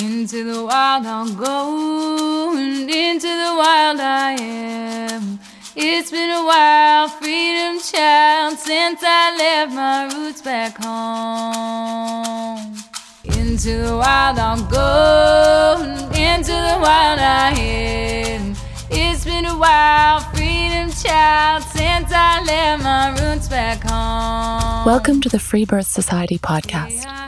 Into the wild I'll go, and into the wild I am. It's been a while, freedom child, since I left my roots back home. Into the wild I'll go, into the wild I am. It's been a while, freedom child, since I left my roots back home. Welcome to the Free Birth Society podcast.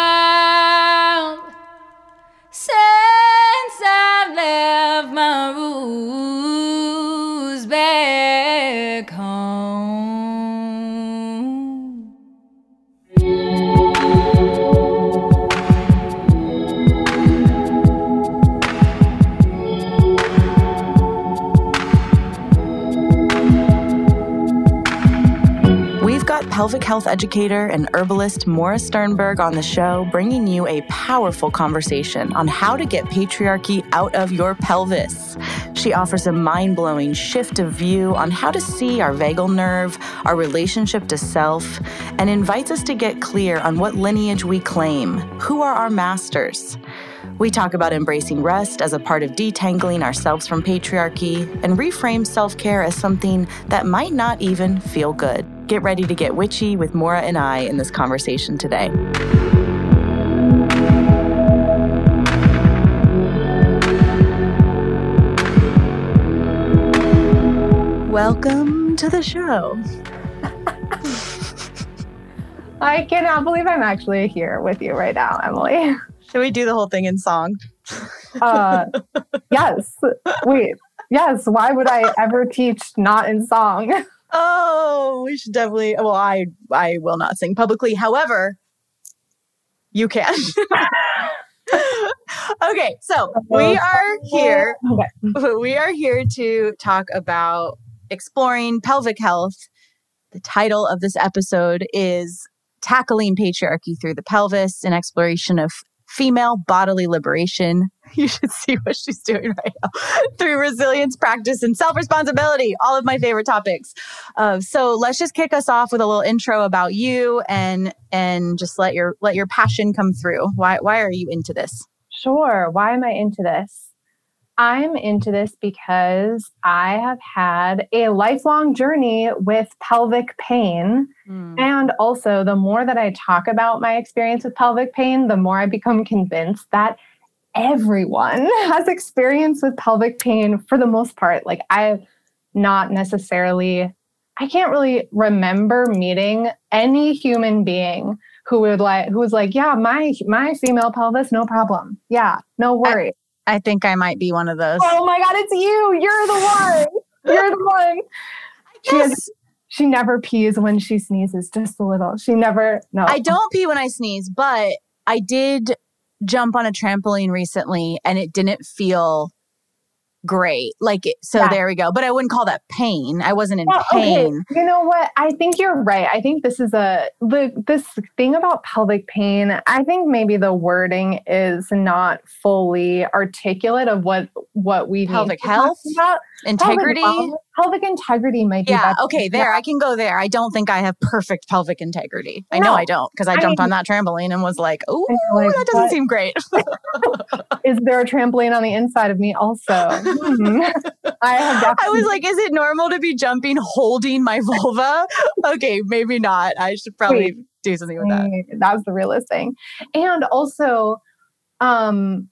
Pelvic health educator and herbalist Maura Sternberg on the show, bringing you a powerful conversation on how to get patriarchy out of your pelvis. She offers a mind blowing shift of view on how to see our vagal nerve, our relationship to self, and invites us to get clear on what lineage we claim. Who are our masters? We talk about embracing rest as a part of detangling ourselves from patriarchy and reframe self care as something that might not even feel good. Get ready to get witchy with Maura and I in this conversation today. Welcome to the show. I cannot believe I'm actually here with you right now, Emily. Should we do the whole thing in song? Uh, yes. Wait. Yes. Why would I ever teach not in song? Oh, we should definitely. Well, I I will not sing publicly. However, you can. okay, so we are here. We are here to talk about exploring pelvic health. The title of this episode is Tackling Patriarchy Through the Pelvis, an exploration of female bodily liberation. You should see what she's doing right now. Through resilience, practice, and self responsibility. All of my favorite topics. Uh, so let's just kick us off with a little intro about you and and just let your let your passion come through. Why why are you into this? Sure. Why am I into this? I'm into this because I have had a lifelong journey with pelvic pain. Hmm. And also, the more that I talk about my experience with pelvic pain, the more I become convinced that everyone has experience with pelvic pain for the most part. Like, I've not necessarily, I can't really remember meeting any human being who would like, who was like, yeah, my, my female pelvis, no problem. Yeah, no worry. I think I might be one of those. oh my God, it's you. You're the one. You're the one. She has, she never pees when she sneezes, just a little. She never, no. I don't pee when I sneeze, but I did jump on a trampoline recently and it didn't feel great. Like, it, so Yeah. there we go. But I wouldn't call that pain. I wasn't in Well, okay, pain. You know what? I think you're right. I think this is a the this thing about pelvic pain. I think maybe the wording is not fully articulate of what what we need Pelvic health? about. Integrity. Pelvic, pelvic integrity might be Yeah. better. Okay. There. Yeah. I can go there. I don't think I have perfect pelvic integrity. I know I don't because I I jumped mean- on that trampoline and was like, oh, like, that doesn't what? seem great. Is there a trampoline on the inside of me also? Hmm. I have I was like, is it normal to be jumping holding my vulva? okay. Maybe not. I should probably do something with that. Mm, That's the realest thing. And also, um,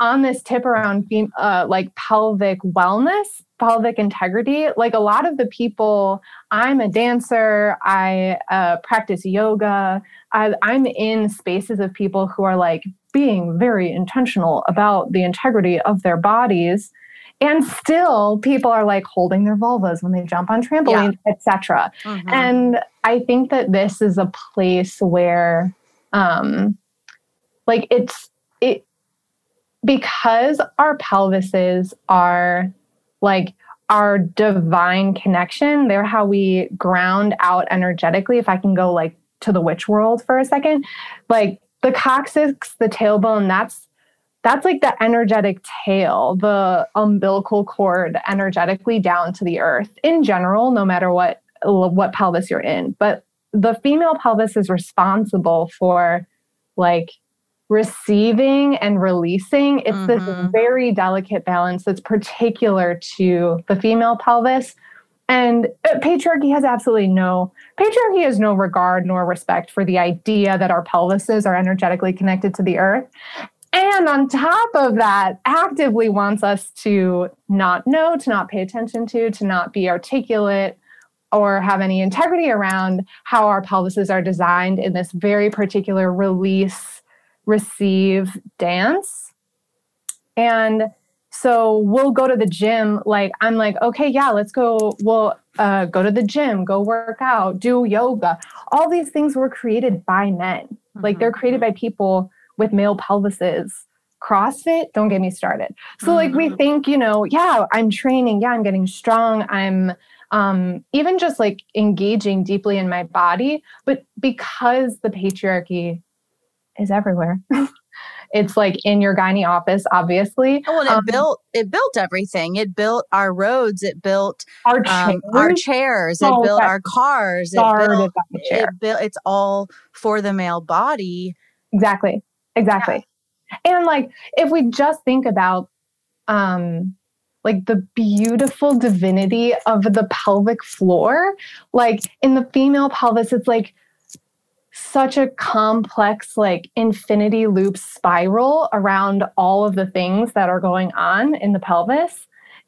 on this tip around uh, like pelvic wellness, pelvic integrity, like a lot of the people, I'm a dancer, I uh, practice yoga, I, I'm in spaces of people who are like being very intentional about the integrity of their bodies. And still, people are like holding their vulvas when they jump on trampolines, etc. Mhm. And I think that this is a place where, um, like it's it because our pelvises are like our divine connection. They're how we ground out energetically. If I can go like to the witch world for a second, like the coccyx, the tailbone, that's that's like the energetic tail, the umbilical cord energetically down to the earth in general, no matter what what pelvis you're in. But the female pelvis is responsible for like receiving and releasing. It's mm-hmm. this very delicate balance that's particular to the female pelvis. And uh, patriarchy has absolutely no patriarchy has no regard nor respect for the idea that our pelvises are energetically connected to the earth. And on top of that, actively wants us to not know, to not pay attention to, to not be articulate or have any integrity around how our pelvises are designed in this very particular release receive dance. And so we'll go to the gym. Like, I'm like, okay, yeah, let's go. We'll uh, go to the gym, go work out, do yoga. All these things were created by men. Mm-hmm. Like, they're created by people with male pelvises. CrossFit, don't get me started. So, mm-hmm. like, we mm-hmm. think, you know, yeah, I'm training. Yeah, I'm getting strong. I'm um, even just like engaging deeply in my body. But because the patriarchy is everywhere. it's like in your gynae office, obviously. Oh, and it um, built it built everything. It built our roads. It built our chairs. Um, our chairs. It oh, built our cars. It built, it built. It's all for the male body. Exactly. Exactly. Yeah. And like, if we just think about, um, like the beautiful divinity of the pelvic floor, like in the female pelvis, it's like such a complex like infinity loop spiral around all of the things that are going on in the pelvis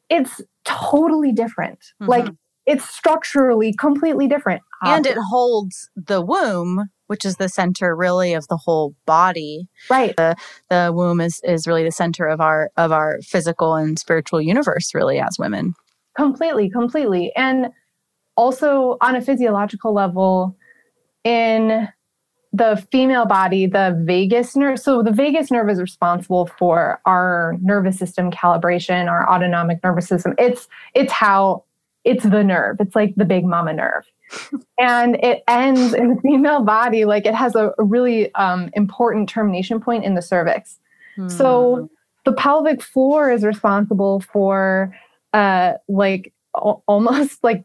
it's totally different. Mm-hmm. like it's structurally completely different. And it holds the womb which is the center really of the whole body. Right. The, the womb is is really the center of our of our physical and spiritual universe really as women. Completely completely. And also on a physiological level in the female body, the vagus nerve. So the vagus nerve is responsible for our nervous system calibration, our autonomic nervous system. It's it's how it's the nerve. It's like the big mama nerve. and it ends in the female body like it has a, a really um, important termination point in the cervix. Hmm. So the pelvic floor is responsible for uh like almost like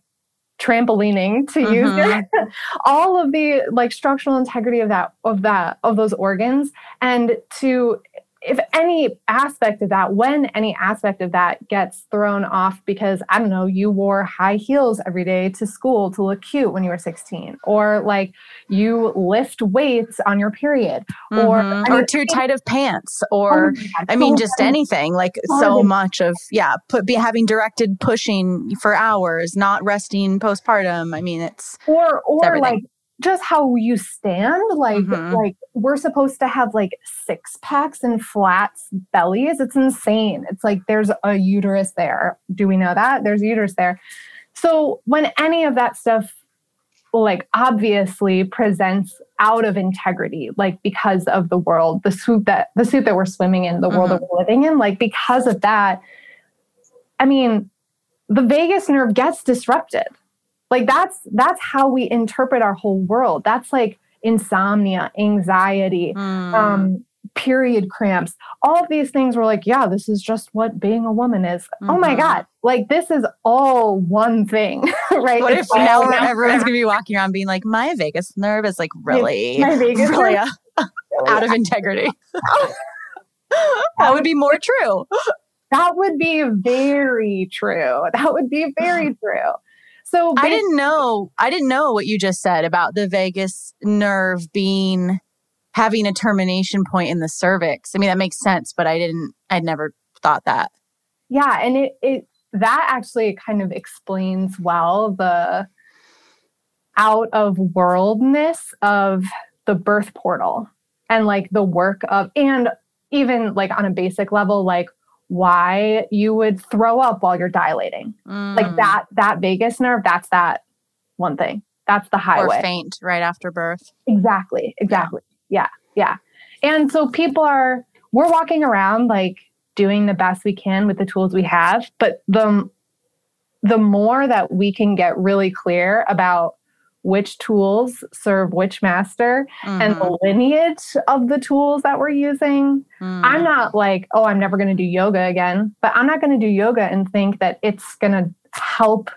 trampolining to use mm-hmm. all of the like structural integrity of that of that of those organs and to if any aspect of that, when any aspect of that gets thrown off because, I don't know, you wore high heels every day to school to look cute when you were 16, or like you lift weights on your period, mm-hmm. or, I mean, or too tight of pants, or oh God, I mean, just anything like so much of, yeah, put be having directed pushing for hours, not resting postpartum. I mean, it's, or, or it's like, just how you stand like mm-hmm. like we're supposed to have like six packs and flat bellies. It's insane. It's like there's a uterus there. Do we know that? There's a uterus there. So when any of that stuff like obviously presents out of integrity like because of the world the suit that the suit that we're swimming in the mm-hmm. world that we're living in like because of that i mean the vagus nerve gets disrupted like that's that's how we interpret our whole world that's like insomnia anxiety mm. um period cramps all of these things were like yeah this is just what being a woman is mm-hmm. oh my mm-hmm. god like this is all one thing right what it's if now everyone's gonna be walking around being like my vagus nerve is like really my vagus really, nerve? out of integrity that would be more true that would be very true that would be very true so I didn't know I didn't know what you just said about the vagus nerve being having a termination point in the cervix. I mean that makes sense, but I didn't I'd never thought that. Yeah, and it it that actually kind of explains well the out of worldness of the birth portal and like the work of and even like on a basic level like why you would throw up while you're dilating. Mm. Like that that vagus nerve, that's that one thing. That's the highway. Or faint right after birth. Exactly. Exactly. Yeah. yeah. Yeah. And so people are we're walking around like doing the best we can with the tools we have, but the the more that we can get really clear about which tools serve which master mm-hmm. and the lineage of the tools that we're using. Mm. I'm not like, oh, I'm never going to do yoga again, but I'm not going to do yoga and think that it's going to help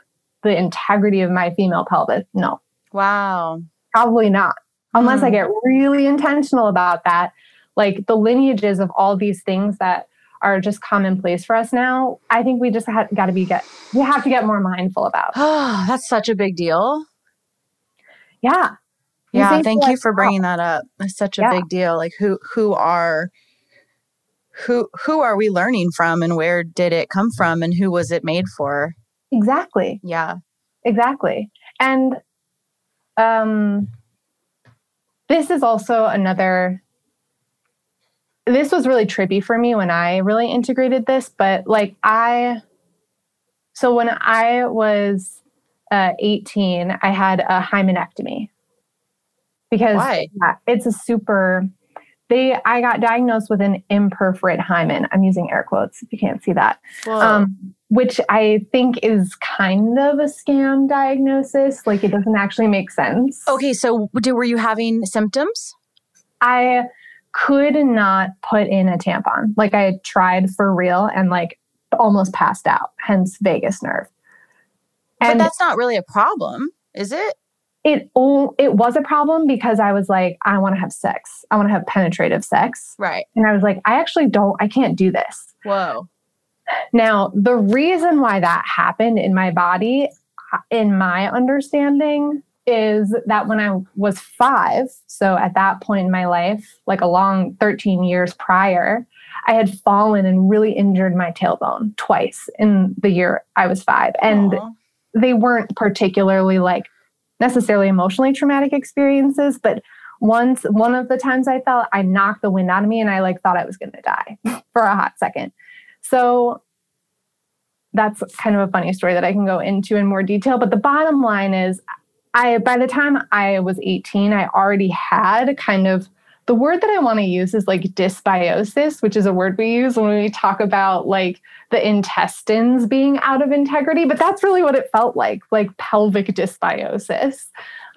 the integrity of my female pelvis. No. Wow. Probably not. Unless mm. I get really intentional about that. Like the lineages of all these things that are just commonplace for us now. I think we just got to be get we have to get more mindful about. Oh, that's such a big deal. Yeah. You yeah, thank you for bringing that up. It's such a yeah. big deal. Like who who are who who are we learning from and where did it come from and who was it made for? Exactly. Yeah. Exactly. And um this is also another this was really trippy for me when I really integrated this, but like I so when I was uh, 18, I had a hymenectomy because Why? it's a super. They, I got diagnosed with an imperforate hymen. I'm using air quotes if you can't see that, um, which I think is kind of a scam diagnosis. Like it doesn't actually make sense. Okay, so do, were you having symptoms? I could not put in a tampon. Like I tried for real and like almost passed out. Hence vagus nerve. And but that's not really a problem, is it? It it was a problem because I was like, I want to have sex. I want to have penetrative sex. Right. And I was like, I actually don't. I can't do this. Whoa. Now, the reason why that happened in my body, uh, in my understanding, is that when I was five, so at that point in my life, like a long 13 years prior, I had fallen and really injured my tailbone twice in the year I was five. And Aww they weren't particularly like necessarily emotionally traumatic experiences, but once one of the times I felt I knocked the wind out of me and I like thought I was going to die for a hot second. So that's kind of a funny story that I can go into in more detail, but the bottom line is I by the time I was 18, I already had kind of the word that I want to use is like dysbiosis, which is a word we use when we talk about like the intestines being out of integrity, but that's really what it felt like, like pelvic dysbiosis.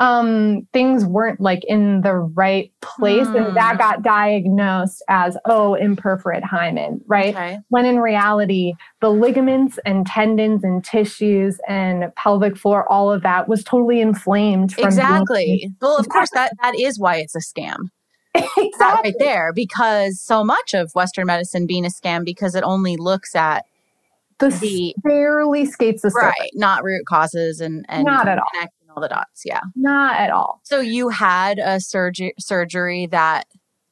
Um, things weren't like in the right place, mm. and that hmm. got diagnosed as, oh, imperforate hymen, right? Okay. When in reality, the ligaments and tendons and tissues and pelvic floor, all of that was totally inflamed. exactly. Being- well, of course, that that is why it's a scam. Exactly. That right there, because so much of Western medicine being a scam because it only looks at the, the barely skates the surface. right, not root causes and and not at all connecting all the dots. Yeah, not at all. So you had a surgery surgery that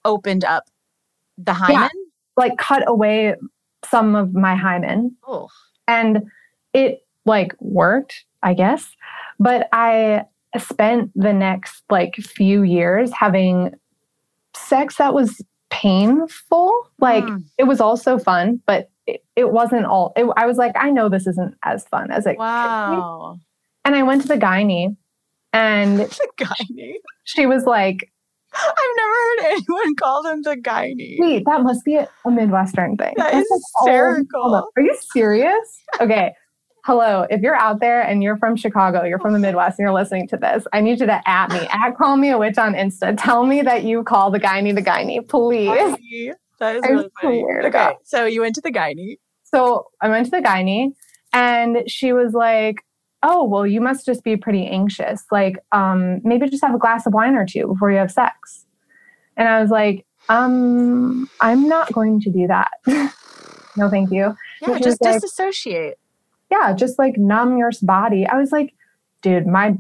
opened up the hymen, yeah, like cut away some of my hymen, oh. and it like worked, I guess. But I spent the next like few years having sex that was painful. Like mm. it was also fun, but it, it wasn't all. It, I was like, I know this isn't as fun as it. Wow. And I went to the gynae, and the gynae. She was like, I've never heard anyone call them the gynae. Wait, that must be a, Midwestern thing. That That's is hysterical. All, are you serious? Okay hello, if you're out there and you're from Chicago, you're from the Midwest, and you're listening to this, I need you to at me, at call me a witch on Insta. Tell me that you call the gynae the gynae, please. That is really funny. Okay, so you went to the gynae. So I went to the gynae, and she was like, "Oh, well, you must just be pretty anxious. Like, um, maybe just have a glass of wine or two before you have sex." And I was like, "Um, I'm not going to do that. no, thank you." Yeah, just like, disassociate yeah, just like numb your body. I was like, dude, my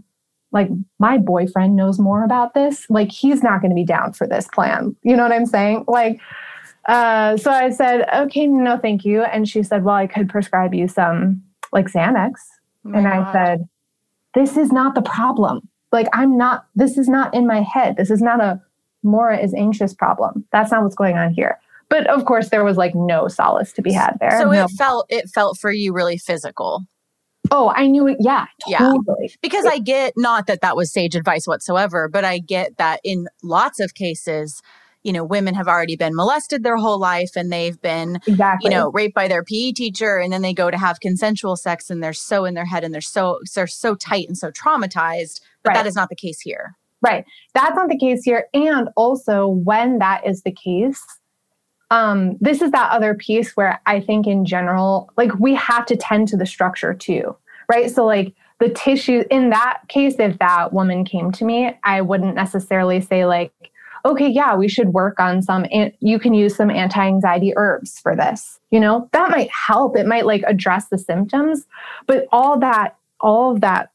like my boyfriend knows more about this. Like he's not going to be down for this plan. You know what I'm saying? Like uh so I said, "Okay, no, thank you." And she said, "Well, I could prescribe you some like Xanax." Oh and I said, "This is not the problem. Like I'm not this is not in my head. This is not a Maura is anxious problem. That's not what's going on here but of course there was like no solace to be had there. So no. it felt it felt for you really physical. Oh, I knew it. Yeah, totally. Yeah. Because I get not that that was sage advice whatsoever, but I get that in lots of cases, you know, women have already been molested their whole life and they've been, exactly. you know, raped by their PE teacher and then they go to have consensual sex and they're so in their head and they're so they're so tight and so traumatized. But right. that is not the case here. Right. That's not the case here. And also when that is the case, um, this is that other piece where I think in general, like we have to tend to the structure too. Right. So like the tissue in that case, if that woman came to me, I wouldn't necessarily say like, okay, yeah, we should work on some, you can use some anti anxiety herbs for this. You know, that might help. It might like address the symptoms, but all that, all of that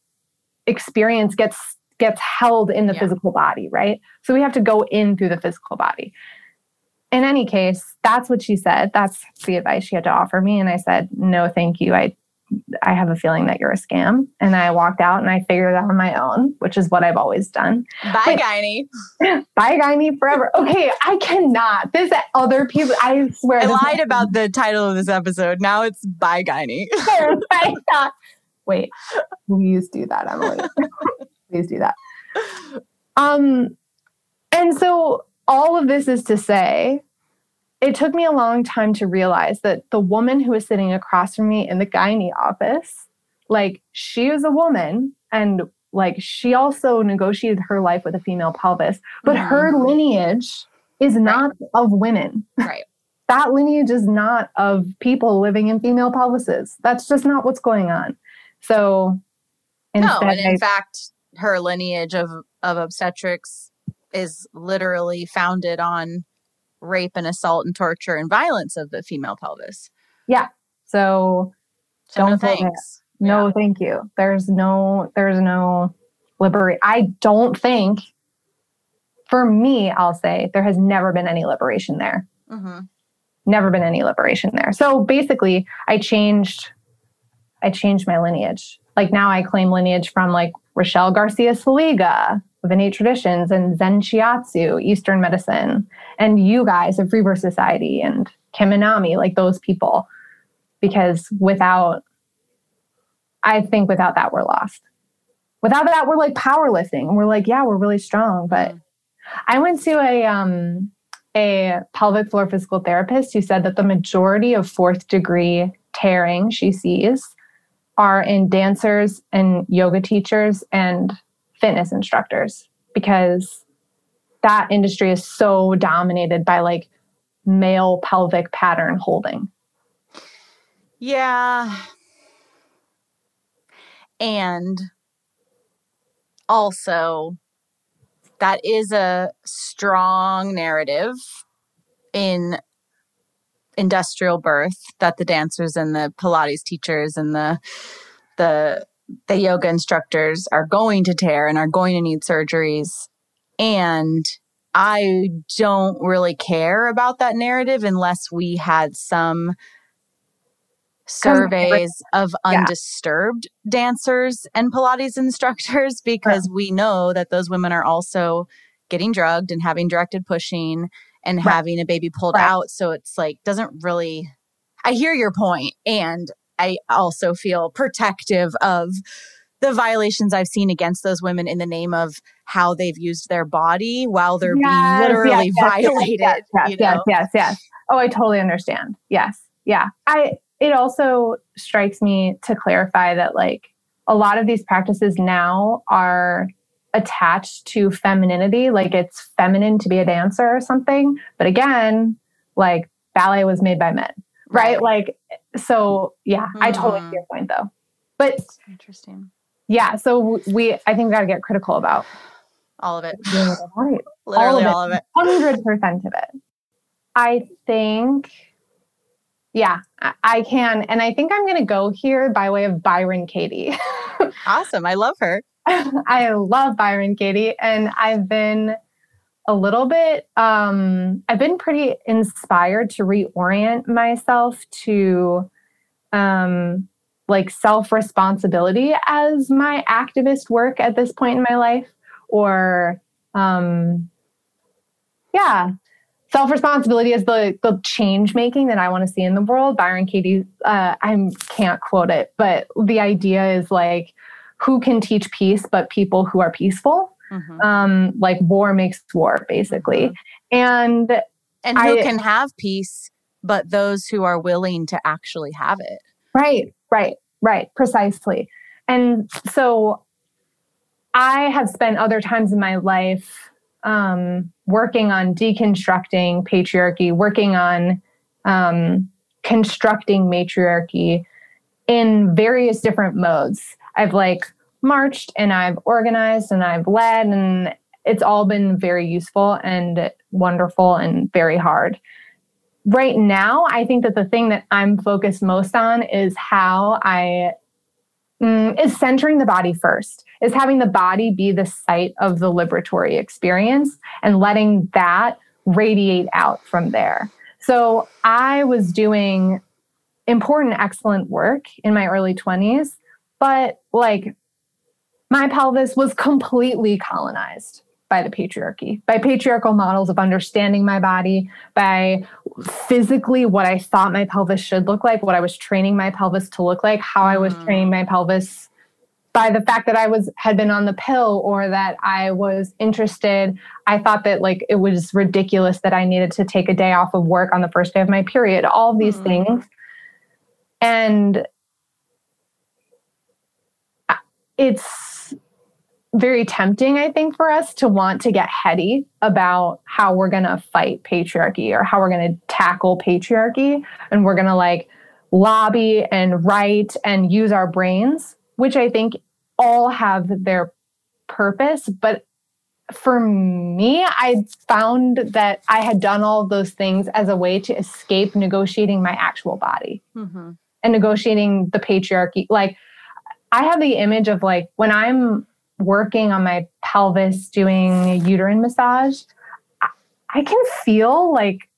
experience gets gets held in the yeah. physical body, right? So we have to go in through the physical body. In any case, that's what she said. That's the advice she had to offer me. And I said, no, thank you. I I have a feeling that you're a scam. And I walked out and I figured it out on my own, which is what I've always done. Bye, Gynae. Bye, Gynae forever. Okay, I cannot. This other people, I swear. I lied about the title of this episode. Now it's Bye, Gynae. Wait, please do that, Emily. please do that. Um, and so all of this is to say it took me a long time to realize that the woman who was sitting across from me in the gynae office, like she is a woman and like she also negotiated her life with a female pelvis, but mm-hmm. her lineage is not right. of women. Right. that lineage is not of people living in female pelvises. That's just not what's going on. So no, and in I, fact, her lineage of of obstetrics is literally founded on rape and assault and torture and violence of the female pelvis. Yeah. So, so don't no thanks. No, yeah. thank you. There's no there's no liberate. I don't think for me, I'll say there has never been any liberation there. Mm-hmm. Never been any liberation there. So basically, I changed. I changed my lineage. Like now, I claim lineage from like Rochelle Garcia Saliga, of innate traditions and Zen Shiatsu, Eastern medicine, and you guys of Free Birth Society and Keminami, like those people. Because without, I think without that, we're lost. Without that, we're like powerlifting. We're like, yeah, we're really strong. But mm. I went to a um, a pelvic floor physical therapist who said that the majority of fourth degree tearing she sees are in dancers and yoga teachers and fitness instructors because that industry is so dominated by like male pelvic pattern holding. Yeah. And also, that is a strong narrative in industrial birth that the dancers and the Pilates teachers and the the the yoga instructors are going to tear and are going to need surgeries. And I don't really care about that narrative unless we had some surveys of undisturbed yeah. dancers and Pilates instructors because we know that those women are also getting drugged and having directed pushing and right. having a baby pulled right. out. So it's like, doesn't really, I hear your point, And I also feel protective of the violations I've seen against those women in the name of how they've used their body while they're yes, being literally yes, violated. Yes, yes, you know? yes, yes, yes. Oh, I totally understand. Yes. Yeah. I it also strikes me to clarify that like a lot of these practices now are attached to femininity, like it's feminine to be a dancer or something. But again, like ballet was made by men, right? right? Like so yeah, mm. I totally see your point though. But That's interesting. Yeah, so we I think we got to get critical about all of it. Right. Literally all of it. Hundred percent of it. I think. Yeah, I can, and I think I'm going to go here by way of Byron Katie. awesome, I love her. I love Byron Katie, and I've been a little bit um i've been pretty inspired to reorient myself to um like self responsibility as my activist work at this point in my life or um yeah self responsibility is the the change making that i want to see in the world. Byron katie uh, i can't quote it but the idea is like who can teach peace but people who are peaceful Mm-hmm. Um, like war makes war, basically. Mm-hmm. And and who I, can have peace but those who are willing to actually have it. Right, right, right, precisely. And so I have spent other times in my life um, working on deconstructing patriarchy, working on um, constructing matriarchy in various different modes. I've like marched and I've organized and I've led, and it's all been very useful and wonderful and very hard. Right now, I think that the thing that I'm focused most on is how I mm, is centering the body first, is having the body be the site of the liberatory experience and letting that radiate out from there. So I was doing important, excellent work in my early 20s, but like my pelvis was completely colonized by the patriarchy, by patriarchal models of understanding my body, by physically what I thought my pelvis should look like, what I was training my pelvis to look like, how I was training my pelvis by the fact that I was had been on the pill or that I was interested. I thought that like it was ridiculous that I needed to take a day off of work on the first day of my period, all these mm. things. And it's very tempting, I think, for us to want to get heady about how we're going to fight patriarchy or how we're going to tackle patriarchy. And we're going to like lobby and write and use our brains, which I think all have their purpose. But for me, I found that I had done all those things as a way to escape negotiating my actual body mm-hmm. and negotiating the patriarchy. Like, I have the image of like when I'm working on my pelvis, doing uterine massage, I, can feel like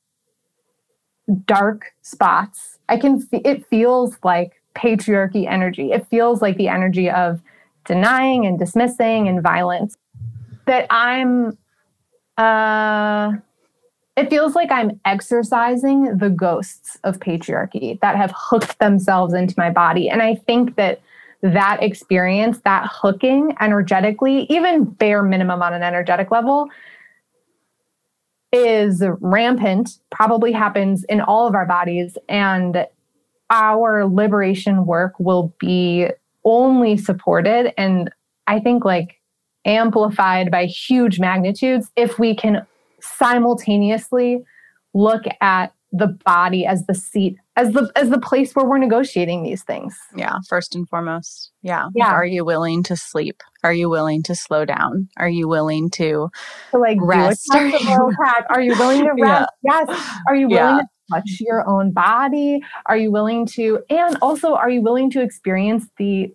dark spots. I can, see it feels like patriarchy energy. It feels like the energy of denying and dismissing and violence that I'm, uh, it feels like I'm exercising the ghosts of patriarchy that have hooked themselves into my body. And I think that that experience, that hooking energetically, even bare minimum on an energetic level, is rampant, probably happens in all of our bodies. And our liberation work will be only supported and I think like amplified by huge magnitudes if we can simultaneously look at the body as the seat as the as the place where we're negotiating these things. Yeah first and foremost. Yeah. Yeah. Are you willing to sleep? Are you willing to slow down? Are you willing to, to like rest? are you, are you willing to rest? Yeah. yes. Are you willing yeah. to touch your own body? Are you willing to and also are you willing to experience the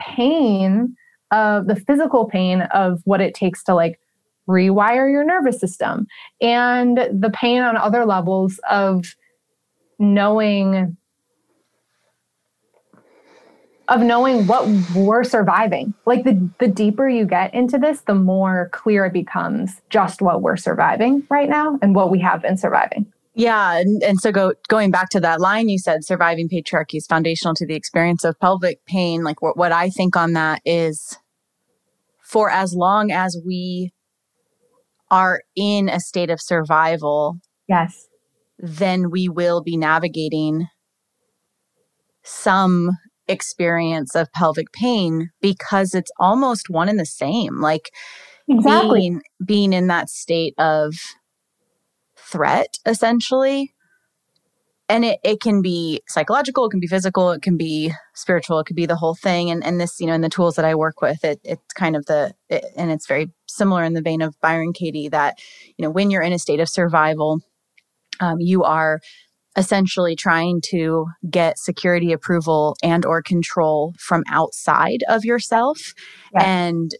pain of the physical pain of what it takes to like rewire your nervous system and the pain on other levels of knowing of knowing what we're surviving. Like the the deeper you get into this, the more clear it becomes just what we're surviving right now and what we have been surviving. Yeah, and, and so go going back to that line you said, surviving patriarchy is foundational to the experience of pelvic pain. Like what, what I think on that is for as long as we are in a state of survival, yes, then we will be navigating some experience of pelvic pain because it's almost one and the same. Like exactly. being, being in that state of threat, essentially. And it, it can be psychological, it can be physical, it can be spiritual, it could be the whole thing. And, and this, you know, in the tools that I work with, it, it's kind of the, it, and it's very similar in the vein of Byron Katie that, you know, when you're in a state of survival, um, you are essentially trying to get security approval and or control from outside of yourself. And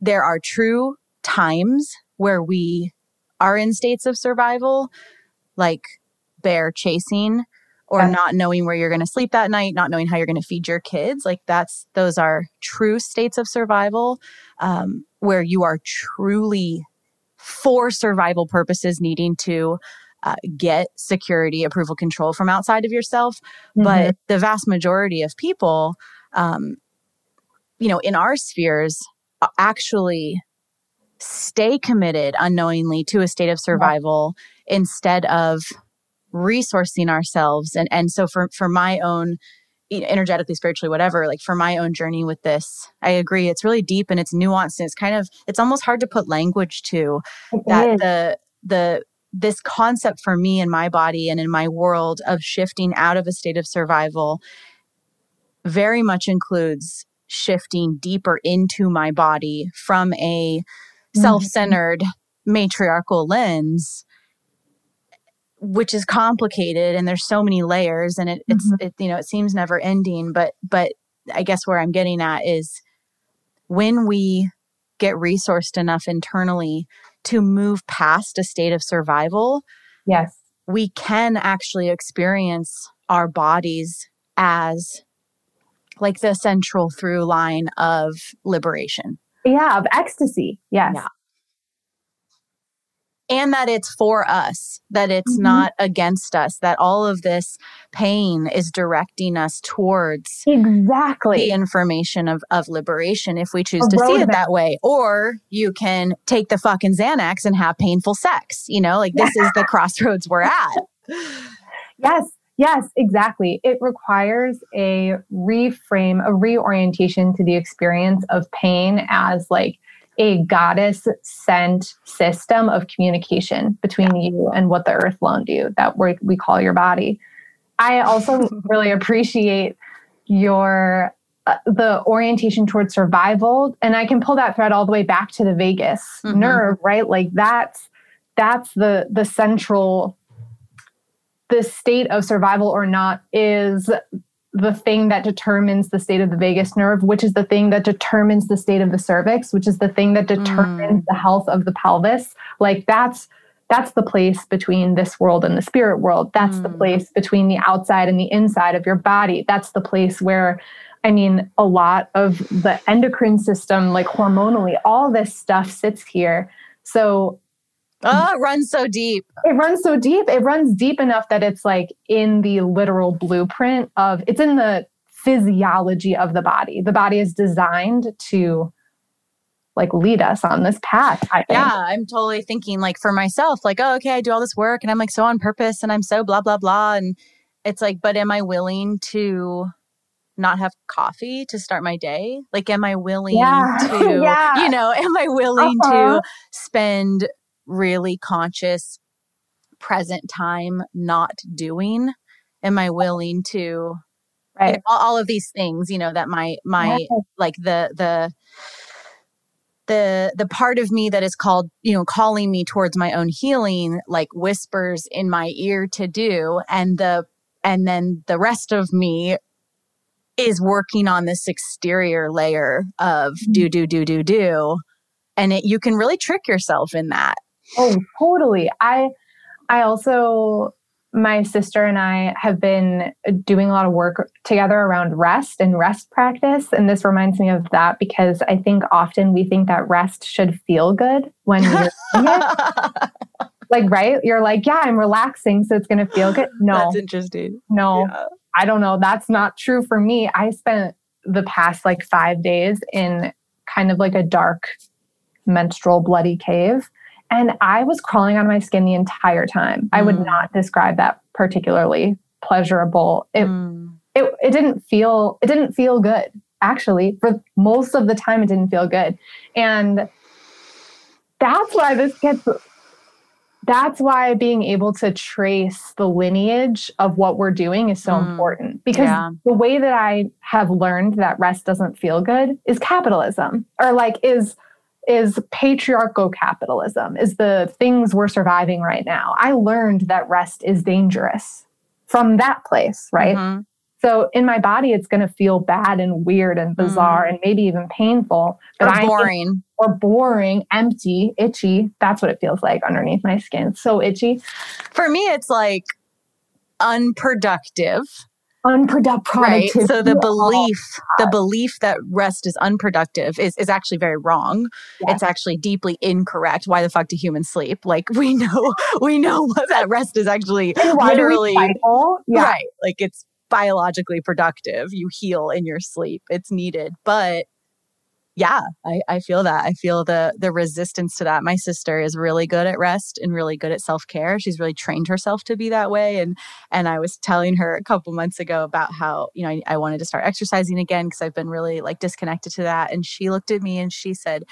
there are true times where we are in states of survival like bear chasing or not knowing where you're going to sleep that night not knowing how you're going to feed your kids. Like that's those are true states of survival. Um, where you are truly for survival purposes needing to uh, get security approval control from outside of yourself. Mm-hmm. But the vast majority of people, um, you know, in our spheres, actually stay committed unknowingly to a state of survival yeah. instead of resourcing ourselves and and so for for my own energetically spiritually whatever like for my own journey with this i agree it's really deep and it's nuanced and it's kind of it's almost hard to put language to it that is. the the this concept for me in my body and in my world of shifting out of a state of survival very much includes shifting deeper into my body from a mm-hmm. self-centered matriarchal lens which is complicated and there's so many layers and it, it's mm-hmm. it, you know it seems never ending but but i guess where i'm getting at is when we get resourced enough internally to move past a state of survival yes. we can actually experience our bodies as like the central through line of liberation. Yeah of ecstasy. Yes. Yeah and that it's for us, that it's mm-hmm. not against us, that all of this pain is directing us towards exactly the information of, of liberation if we choose A to see it that way. Or you can take the fucking Xanax and have painful sex. You know, like this is the crossroads we're at. Yes, Yes, exactly. It requires a reframe, a reorientation to the experience of pain as like a goddess sent system of communication between you and what the earth loaned you that we, we call your body. I also really appreciate your uh, the orientation towards survival and I can pull that thread all the way back to the vagus mm-hmm. nerve, right? Like that's that's the the central the state of survival or not is the thing that determines the state of the vagus nerve, which is the thing that determines the state of the cervix, which is the thing that determines mm. the health of the pelvis. Like that's that's the place between this world and the spirit world. That's mm. the place between the outside and the inside of your body. That's the place where I mean, a lot of the endocrine system, like hormonally, all this stuff sits here. So Oh, it runs so deep. It runs so deep. It runs deep enough that it's like in the literal blueprint of it's in the physiology of the body. The body is designed to like lead us on this path. I think. Yeah, I'm totally thinking like for myself, like, oh, okay, I do all this work and I'm like so on purpose and I'm so blah, blah, blah. And it's like, but am I willing to not have coffee to start my day? Like, am I willing yeah. to, yeah. you know, am I willing uh-huh. to spend really conscious present time not doing? Am i willing to right. all, all, of these things you know that my my like the the the the part of me that is called you know calling me towards my own healing like whispers in my ear to do and the and then the rest of me is working on this exterior layer of mm-hmm. do do do do do and it, you can really trick yourself in that Oh, totally. I I also my sister and I have been doing a lot of work together around rest and rest practice. And this reminds me of that because I think often we think that rest should feel good when you're doing it. Like, right? You're like, yeah, I'm relaxing, so it's going to feel good. No. That's interesting. No, yeah. I don't know. That's not true for me. I spent the past like five days in kind of like a dark menstrual bloody cave and I was crawling on my skin the entire time. Mm. I would mm. not describe that particularly pleasurable. It, mm. it it didn't feel it didn't feel good. Actually, for most of the time it didn't feel good. And that's why this gets that's why being able to trace the lineage of what we're doing is so mm, important because yeah. the way that I have learned that rest doesn't feel good is capitalism or like is is patriarchal capitalism, is the things we're surviving right now. I learned that rest is dangerous from that place, right? Mm-hmm. So in my body, it's going to feel bad and weird and bizarre mm. and maybe even painful. But or boring. or boring, empty, itchy. That's what it feels like underneath my skin. So itchy. For me, it's like unproductive unproductive right. So the belief the belief that rest is unproductive is, is actually very wrong. Yes. it's actually deeply incorrect. Why the fuck do humans sleep? Like we know we know that rest is actually literally yeah. right. Like it's biologically productive. You heal in your sleep. It's needed. But yeah, I, I feel that. I feel the the resistance to that. My sister is really good at rest and really good at self care. She's really trained herself to be that way. And and I was telling her a couple months ago about how you know I, I wanted to start exercising again because I've been really like disconnected to that. And she looked at me and she said,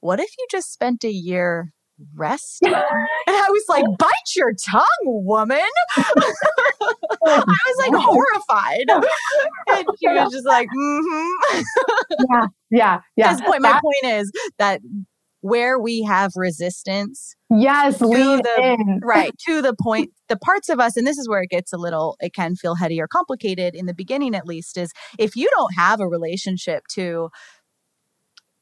"What if you just spent a year rest? and I was like, bite your tongue, woman. I was like horrified. And she was just like, mm-hmm. yeah, yeah, yeah. This point, my point is that where we have resistance. Yes, lean the, in. right. To the point, the parts of us, and this is where it gets a little, it can feel heady or complicated in the beginning at least, is if you don't have a relationship to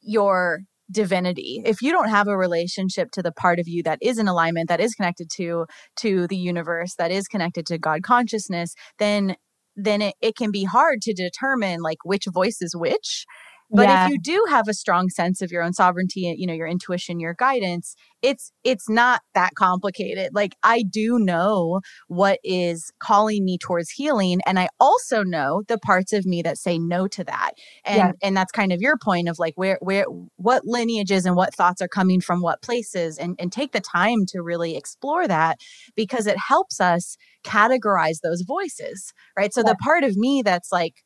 your divinity. If you don't have a relationship to the part of you that is in alignment that is connected to to the universe that is connected to god consciousness then then it, it can be hard to determine like which voice is which but yeah. if you do have a strong sense of your own sovereignty, you know, your intuition, your guidance, it's it's not that complicated. Like I do know what is calling me towards healing and I also know the parts of me that say no to that. And yeah. and that's kind of your point of like where where what lineages and what thoughts are coming from what places and and take the time to really explore that because it helps us categorize those voices, right? So yeah. the part of me that's like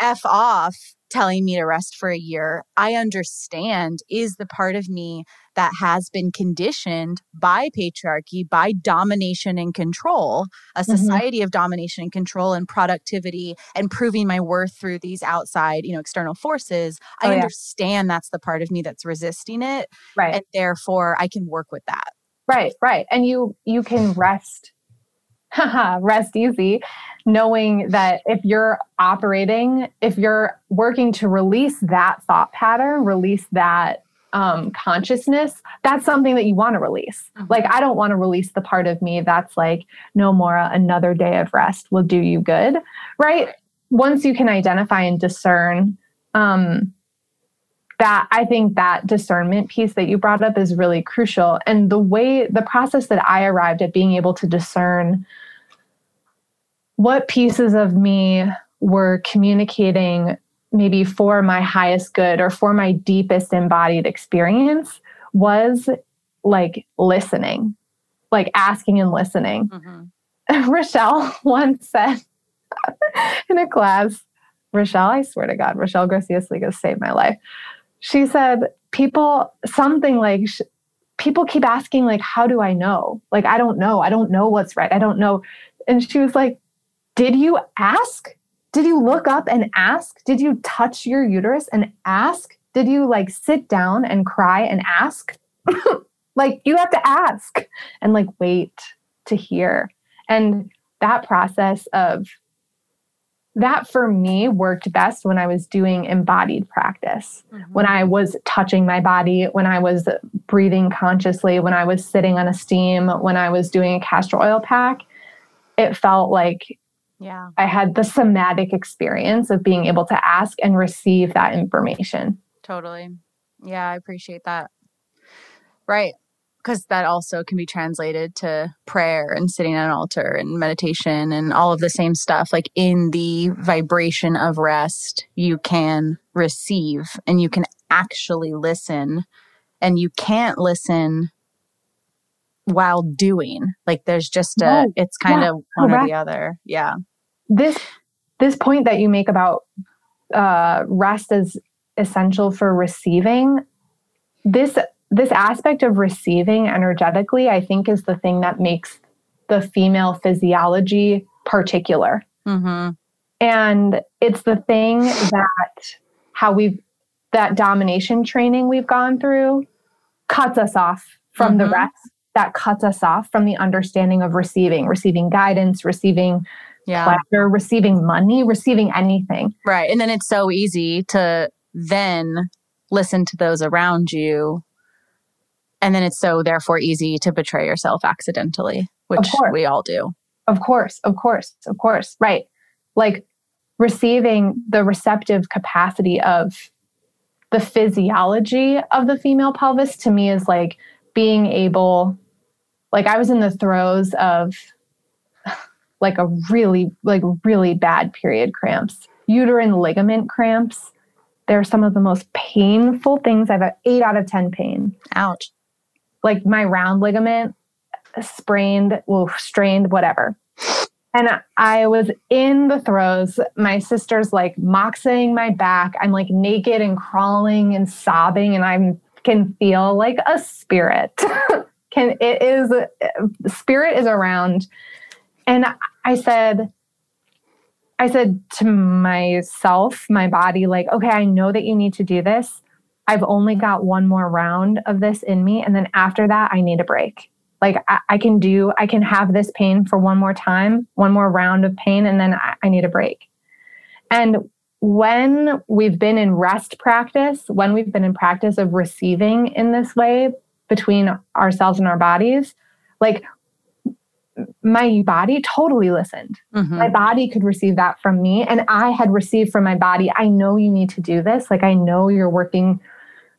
F off telling me to rest for a year, I understand is the part of me that has been conditioned by patriarchy, by domination and control, a mm-hmm. society mm-hmm. of domination and control and productivity and proving my worth through these outside, you know, external forces. Oh, I yeah. understand that's the part of me that's resisting it. Right. And therefore I can work with that. Right, right. And you you can rest rest easy knowing that if you're operating, if you're working to release that thought pattern, release that um, consciousness, that's something that you want to release. Mm-hmm. Like, I don't want to release the part of me that's like, no, Maura, another day of rest will do you good. Right. Once you can identify and discern, um, that I think that discernment piece that you brought up is really crucial. And the way, the process that I arrived at being able to discern what pieces of me were communicating maybe for my highest good or for my deepest embodied experience was like listening, like asking and listening. Mm-hmm. Rochelle once said in a class, Rochelle, I swear to God, Rochelle Garcia Sligo saved my life. She said, people, something like, people keep asking, like, how do I know? Like, I don't know. I don't know what's right. I don't know. And she was like, did you ask? Did you look up and ask? Did you touch your uterus and ask? Did you like sit down and cry and ask? like you have to ask and like wait to hear. And that process of that for me worked best when I was doing embodied practice, mm-hmm. when I was touching my body, when I was breathing consciously, when I was sitting on a steam, when I was doing a castor oil pack. It felt like yeah. I had the somatic experience of being able to ask and receive that information. Totally. Yeah, I appreciate that. Right. Because that also can be translated to prayer and sitting at an altar and meditation and all of the same stuff. Like in the vibration of rest, you can receive and you can actually listen. And you can't listen while doing. Like there's just a, no. it's kind yeah, of one correct. or the other. Yeah. This this point that you make about uh, rest is essential for receiving. This this aspect of receiving energetically, I think, is the thing that makes the female physiology particular. Mm-hmm. And it's the thing that how we've that domination training we've gone through cuts us off from mm-hmm. the rest that cuts us off from the understanding of receiving, receiving guidance, receiving yeah. pleasure, receiving money, receiving anything. Right. And then it's so easy to then listen to those around you. And then it's so therefore easy to betray yourself accidentally, which we all do. Of course, of course, of course. Right. Like receiving the receptive capacity of the physiology of the female pelvis to me is like being able like I was in the throes of like a really like really bad period cramps, uterine ligament cramps, they're some of the most painful things I've had. eight out of 10 pain. Ouch. Like my round ligament sprained, well, strained, whatever. And I was in the throes. My sister's like moxing my back. I'm like naked and crawling and sobbing, and I can feel like a spirit. can it is spirit is around. And I said, I said to myself, my body, like, okay, I know that you need to do this. I've only got one more round of this in me. And then after that, I need a break. Like, I, I can do, I can have this pain for one more time, one more round of pain, and then I, I need a break. And when we've been in rest practice, when we've been in practice of receiving in this way between ourselves and our bodies, like my body totally listened. Mm-hmm. My body could receive that from me, and I had received from my body. I know you need to do this. Like, I know you're working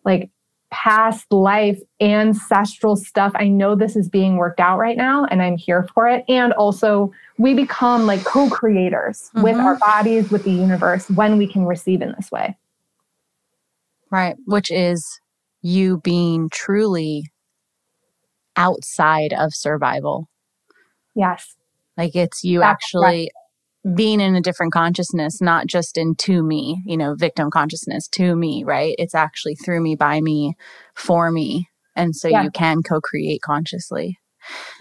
like past life, ancestral stuff. I know this is being worked out right now, and I'm here for it. And also, we become like co creators mm-hmm. with our bodies, with the universe, when we can receive in this way. Right. Which is you being truly outside of survival Yes. Like it's you That's actually. Being in a different consciousness, not just in to me, you know, victim consciousness to me, right? It's actually through me, by me, for me. And so yes. you can co create consciously.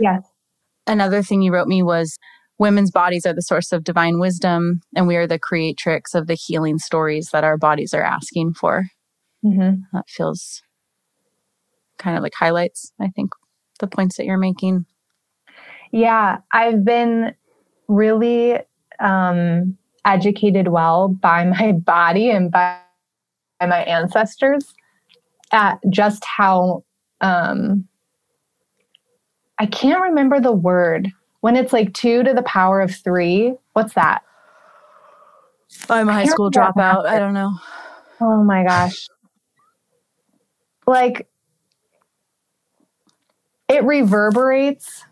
Yes. Another thing you wrote me was women's bodies are the source of divine wisdom, and we are the creatrix of the healing stories that our bodies are asking for. Mm-hmm. That feels kind of like highlights, I think, the points that you're making. Yeah, I've been really um, educated well by my body and by, by my ancestors at just how um, I can't remember the word when it's like two to the power of three. What's that? I'm a high school dropout. I don't know. Oh my gosh. like it reverberates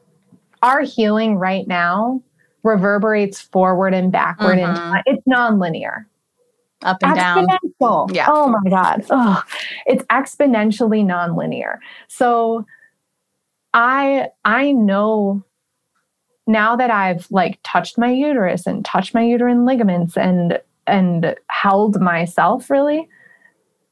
our healing right now reverberates forward and backward mm-hmm. and it's nonlinear. Up and exponential. down yeah. Oh my god. Oh, it's exponentially nonlinear. So i i know now that i've like touched my uterus and touched my uterine ligaments and and held myself really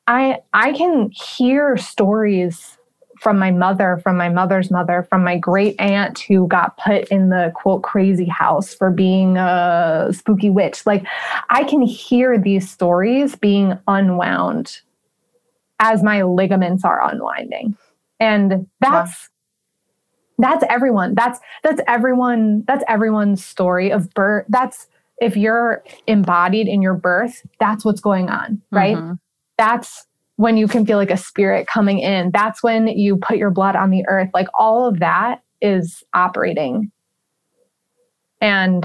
i i can hear stories from my mother, from my mother's mother, from my great aunt who got put in the quote crazy house for being a spooky witch. Like I can hear these stories being unwound as my ligaments are unwinding. And that's yeah. that's everyone. That's that's everyone, that's everyone's story of birth. That's if you're embodied in your birth, that's what's going on, right? Mm-hmm. That's when you can feel like a spirit coming in. That's when you put your blood on the earth. Like all of that is operating. And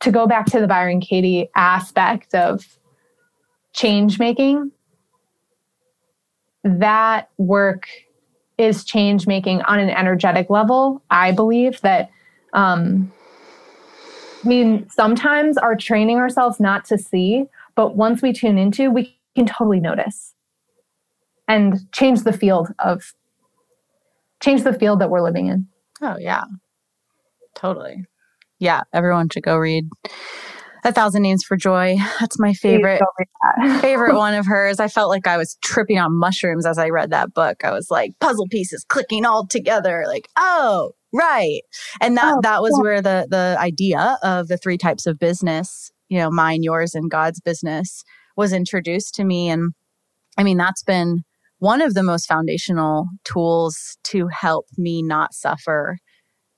to go back to the Byron Katie aspect of change making, that work is change making on an energetic level. I believe that um, we sometimes are training ourselves not to see, but once we tune into, we can totally notice and change the field of change the field that we're living in. Oh yeah. Totally. Yeah, everyone should go read A Thousand Names for Joy. That's my favorite favorite one of hers. I felt like I was tripping on mushrooms as I read that book. I was like puzzle pieces clicking all together like, "Oh, right." And that oh, that was where the the idea of the three types of business, you know, mine, yours and God's business was introduced to me. And I mean, that's been one of the most foundational tools to help me not suffer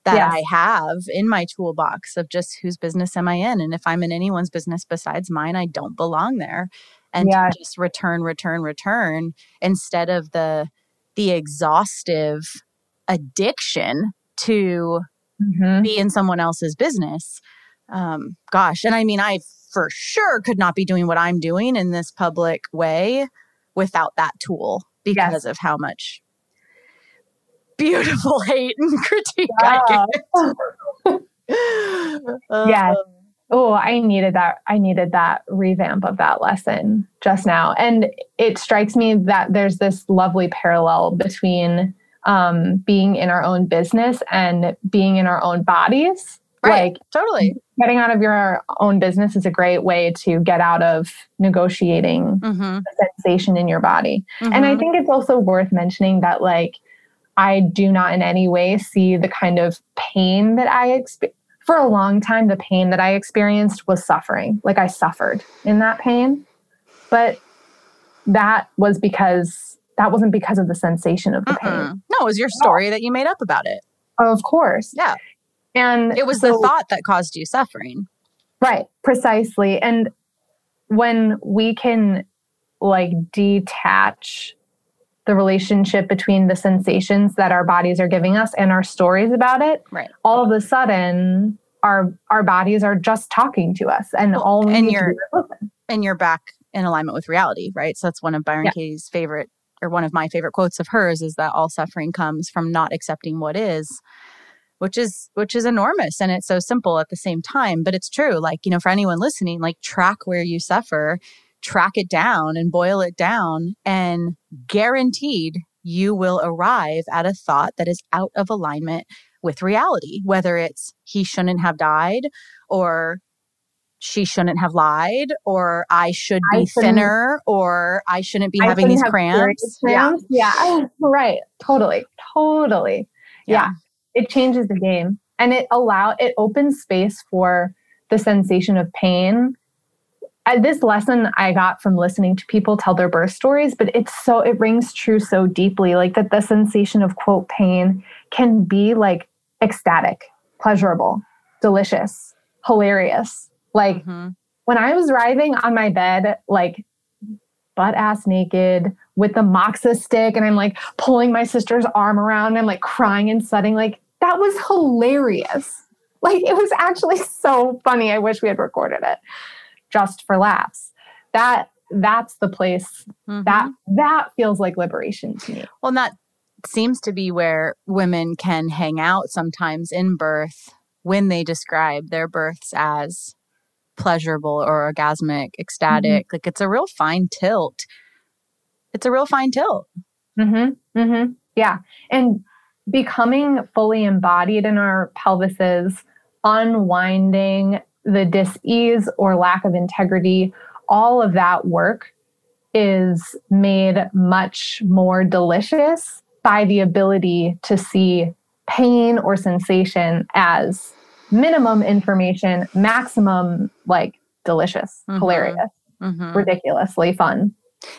that yes. I have in my toolbox of just whose business am I in? And if I'm in anyone's business besides mine, I don't belong there. And to just return, return, return instead of the the exhaustive addiction to mm-hmm. be in someone else's business. Um, gosh, and I mean, I've for sure could not be doing what I'm doing in this public way without that tool because yes. of how much beautiful hate and critique yeah. I get. yeah. oh, I needed that. I needed that revamp of that lesson just now. And it strikes me that there's this lovely parallel between um, being in our own business and being in our own bodies. Right. Like totally. Getting out of your own business is a great way to get out of negotiating mm-hmm. the sensation in your body. Mm-hmm. And I think it's also worth mentioning that, like, I do not in any way see the kind of pain that I experience for a long time, the pain that I experienced was suffering. Like I suffered in that pain. But that was because that wasn't because of the sensation of the mm pain. No, it was your story that you made up about it. Of course. Yeah. And it was so, the thought that caused you suffering. Right, precisely. And when we can like detach the relationship between the sensations that our bodies are giving us and our stories about it right all of a sudden our our bodies are just talking to us and well, all and you're and you're back in alignment with reality right so that's one of byron yeah. katie's favorite or one of my favorite quotes of hers is that all suffering comes from not accepting what is which is which is enormous and it's so simple at the same time but it's true like you know for anyone listening like track where you suffer track it down and boil it down, and guaranteed you will arrive at a thought that is out of alignment with reality, whether it's he shouldn't have died or she shouldn't have lied or I should be I thinner or I shouldn't be I having these cramps. cramps. Yeah. yeah. Right. Totally. Totally. Yeah. yeah. It changes the game and it allow it opens space for the sensation of pain this lesson I got from listening to people tell their birth stories, but it's so, it rings true so deeply. Like that the sensation of quote pain can be like ecstatic, pleasurable, delicious, hilarious. Like mm-hmm. when I was writhing on my bed, like butt ass naked with the moxa stick, and I'm like pulling my sister's arm around, and I'm like crying and sweating, like that was hilarious. Like it was actually so funny. I wish we had recorded it just for laughs. That that's the place mm-hmm. that that feels like liberation to me. Well, that seems to be where women can hang out sometimes in birth when they describe their births as pleasurable or orgasmic, ecstatic. Mm-hmm. Like it's a real fine tilt. It's a real fine tilt. Mm-hmm. Mm-hmm. Yeah. And becoming fully embodied in our pelvises, unwinding the dis-ease or lack of integrity, all of that work is made much more delicious by the ability to see pain or sensation as minimum information, maximum like delicious, mm-hmm. hilarious, mm-hmm. ridiculously fun.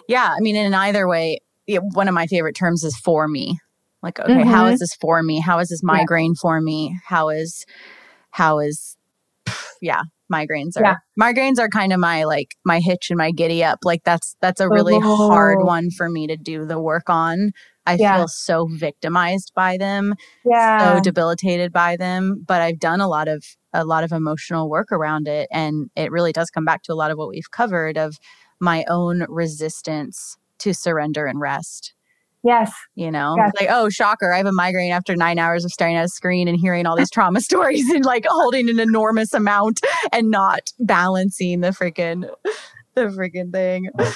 Yeah. I mean, in either way, one of my favorite terms is for me. Like, okay, mm-hmm. how is this for me? How is this migraine yeah. for me? How is, how is yeah, migraines are yeah. migraines are kind of my like my hitch and my giddy up. Like that's that's a really oh. hard one for me to do the work on. I yeah. feel so victimized by them, yeah. so debilitated by them. But I've done a lot of a lot of emotional work around it, and it really does come back to a lot of what we've covered of my own resistance to surrender and rest. Yes. You know, yes. like, oh, shocker, I have a migraine after nine hours of staring at a screen and hearing all these trauma stories and like holding an enormous amount and not balancing the freaking, the freaking thing.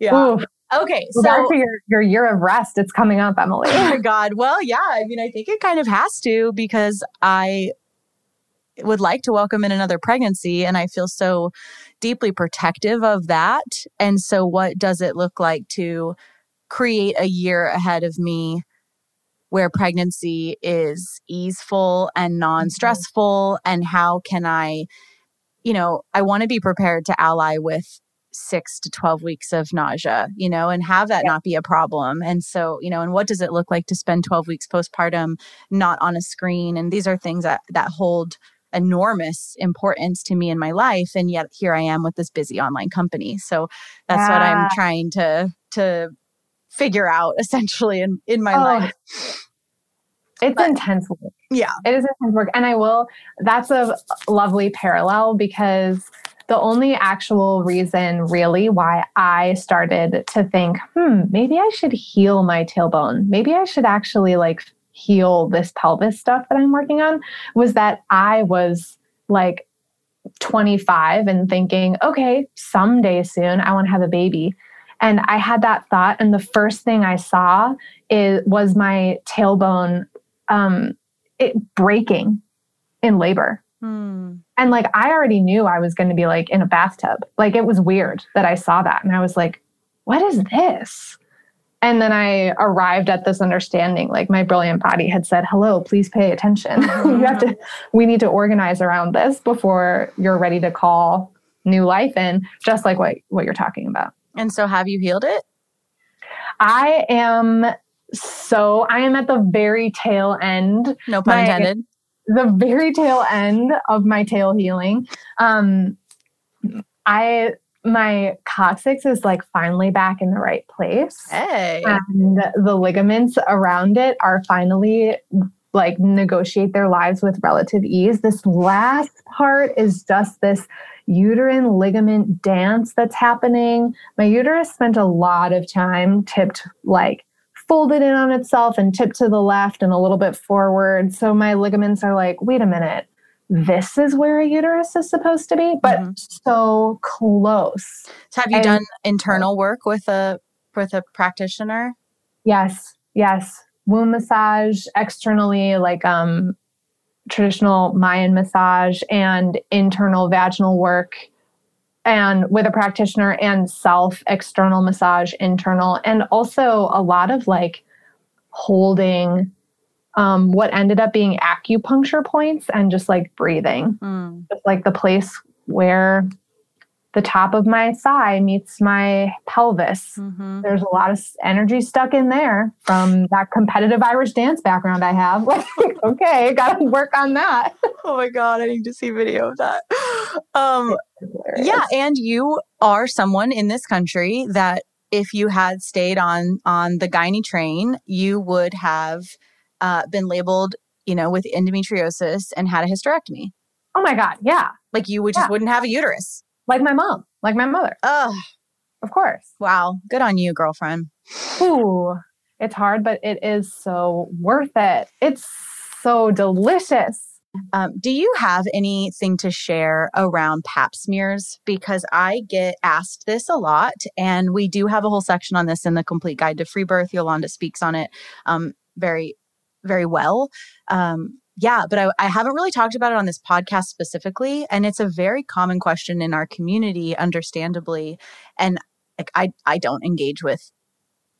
Yeah. Ooh. Okay. So well, your, your year of rest, it's coming up, Emily. Oh my God. Well, yeah. I mean, I think it kind of has to because I would like to welcome in another pregnancy and I feel so deeply protective of that. And so, what does it look like to, create a year ahead of me where pregnancy is easeful and mm-hmm. non-stressful and how can i you know i want to be prepared to ally with 6 to 12 weeks of nausea you know and have that yeah. not be a problem and so you know and what does it look like to spend 12 weeks postpartum not on a screen and these are things that that hold enormous importance to me in my life and yet here i am with this busy online company so that's yeah. what i'm trying to to figure out essentially in, in my oh, life. It's but, intense work. Yeah. It is intense work. And I will, that's a lovely parallel because the only actual reason really why I started to think, hmm, maybe I should heal my tailbone. Maybe I should actually like heal this pelvis stuff that I'm working on was that I was like 25 and thinking, okay, someday soon I want to have a baby. And I had that thought, and the first thing I saw is was my tailbone um, it breaking in labor. Hmm. And like I already knew I was going to be like in a bathtub. Like it was weird that I saw that, and I was like, "What is this?" And then I arrived at this understanding. Like my brilliant body had said, "Hello, please pay attention. you have to. We need to organize around this before you're ready to call new life in." Just like what what you're talking about. And so, have you healed it? I am so I am at the very tail end. No pun my, intended. The very tail end of my tail healing. Um, I my coccyx is like finally back in the right place. Hey. And the ligaments around it are finally like negotiate their lives with relative ease. This last part is just this uterine ligament dance that's happening. My uterus spent a lot of time tipped like folded in on itself and tipped to the left and a little bit forward. So my ligaments are like, wait a minute, this is where a uterus is supposed to be, but mm-hmm. so close. So have you and, done internal work with a with a practitioner? Yes, yes. Womb massage externally, like um traditional Mayan massage and internal vaginal work and with a practitioner and self external massage internal and also a lot of like holding um, what ended up being acupuncture points and just like breathing mm. just like the place where the top of my thigh meets my pelvis. Mm-hmm. There's a lot of energy stuck in there from that competitive Irish dance background I have. Like, okay, got to work on that. oh my God, I need to see video of that. Um, yeah, and you are someone in this country that if you had stayed on on the gynae train, you would have uh, been labeled, you know, with endometriosis and had a hysterectomy. Oh my God, yeah. Like you would just yeah. wouldn't have a uterus like my mom, like my mother. Oh, of course. Wow. Good on you, girlfriend. Ooh, it's hard, but it is so worth it. It's so delicious. Um, do you have anything to share around pap smears? Because I get asked this a lot, and we do have a whole section on this in the Complete Guide to Free Birth. Yolanda speaks on it um, very, very well. Um, yeah, but I, I haven't really talked about it on this podcast specifically. And it's a very common question in our community, understandably. And like I, I don't engage with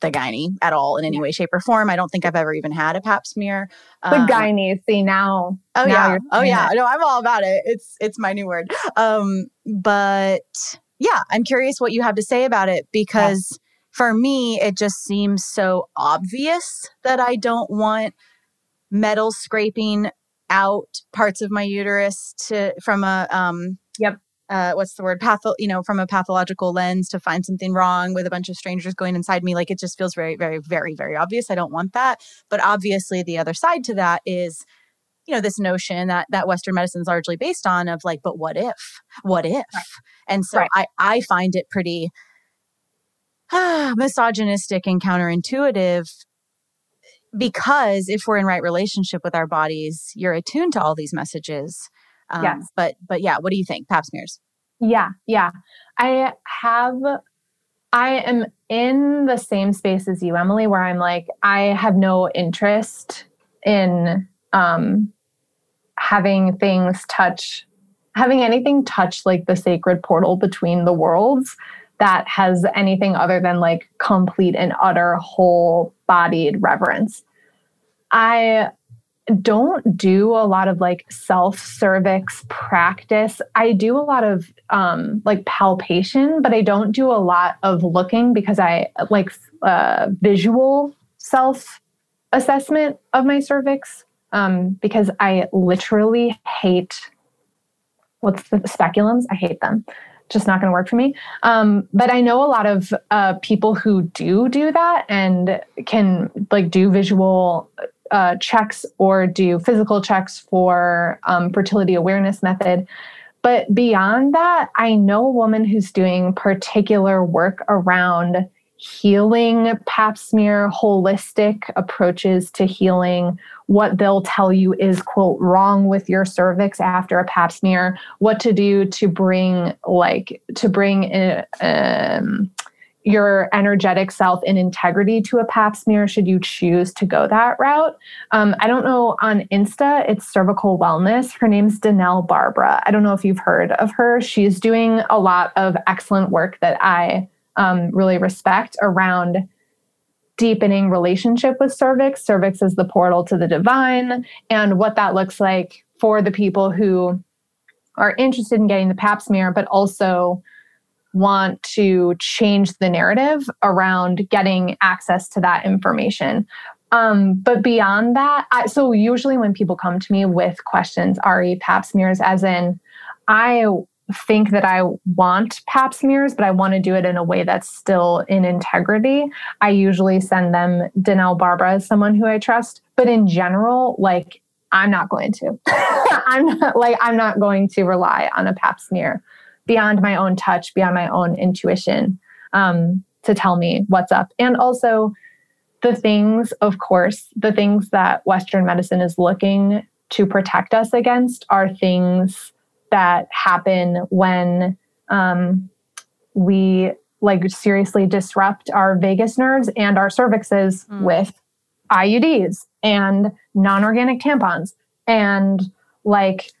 the gynae at all in any way, shape, or form. I don't think I've ever even had a pap smear. The um, gynae, see now. Oh now yeah, oh yeah. It. No, I'm all about it. It's it's my new word. Um, but yeah, I'm curious what you have to say about it because yeah. for me, it just seems so obvious that I don't want metal scraping out parts of my uterus to from a um yep. uh, what's the word? Patho you know from a pathological lens to find something wrong with a bunch of strangers going inside me. Like it just feels very very very very obvious. I don't want that. But obviously the other side to that is you know this notion that that western medicine is largely based on of like but what if? What if? Right. and so right. i i find it pretty ah, misogynistic and counterintuitive because if we're in right relationship with our bodies, you're attuned to all these messages. Um, yes. But but yeah, what do you think? Pap smears. Yeah, yeah. I have. I am in the same space as you, Emily, where I'm like, I have no interest in um, having things touch, having anything touch like the sacred portal between the worlds that has anything other than like complete and utter whole bodied reverence. I don't do a lot of like self cervix practice. I do a lot of um, like palpation, but I don't do a lot of looking because I like uh, visual self assessment of my cervix um, because I literally hate what's the speculums. I hate them just not going to work for me. Um, but I know a lot of uh, people who do do that and can like do visual uh, checks or do physical checks for um, fertility awareness method. But beyond that, I know a woman who's doing particular work around healing pap smear, holistic approaches to healing, what they'll tell you is, quote, wrong with your cervix after a pap smear, what to do to bring, like, to bring a, um, your energetic self in integrity to a pap smear should you choose to go that route. Um, I don't know on Insta, it's cervical wellness. Her name's Danelle Barbara. I don't know if you've heard of her. She's doing a lot of excellent work that I um, really respect around deepening relationship with cervix. Cervix is the portal to the divine, and what that looks like for the people who are interested in getting the pap smear, but also want to change the narrative around getting access to that information. Um, but beyond that, I, so usually when people come to me with questions, RE pap smears, as in, I think that I want pap smears, but I want to do it in a way that's still in integrity. I usually send them Danelle Barbara as someone who I trust. But in general, like I'm not going to. I'm not like I'm not going to rely on a pap smear beyond my own touch, beyond my own intuition um, to tell me what's up. And also, the things, of course, the things that Western medicine is looking to protect us against are things that happen when um, we like seriously disrupt our vagus nerves and our cervixes mm. with IUDs and non organic tampons and like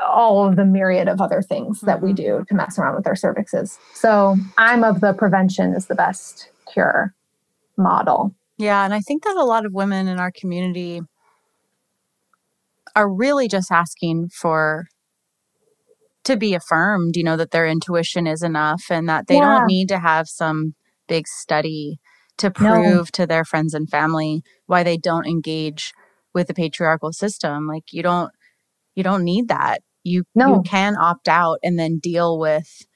all of the myriad of other things mm-hmm. that we mm-hmm. do to mess around with our cervixes. So I'm of the prevention is the best cure model. Yeah. And I think that a lot of women in our community are really just asking for to be affirmed, you know, that their intuition is enough and that they yeah. don't need to have some big study to prove no. to their friends and family why they don't engage with the patriarchal system. Like you don't you don't need that. You no. you can opt out and then deal with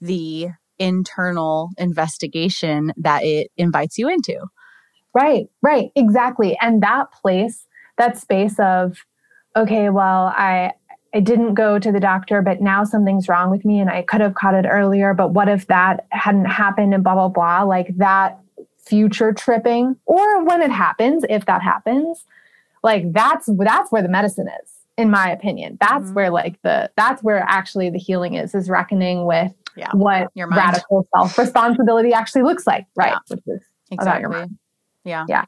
the internal investigation that it invites you into. Right, right, exactly. And that place, that space of, okay, well, I I didn't go to the doctor, but now something's wrong with me and I could have caught it earlier. But what if that hadn't happened and blah, blah, blah? Like that future tripping, or when it happens, if that happens, like that's that's where the medicine is in my opinion. That's mm-hmm. where like the that's where actually the healing is is reckoning with yeah. what radical self responsibility actually looks like, right? Yeah. Which is exactly. your mind. Yeah. Yeah.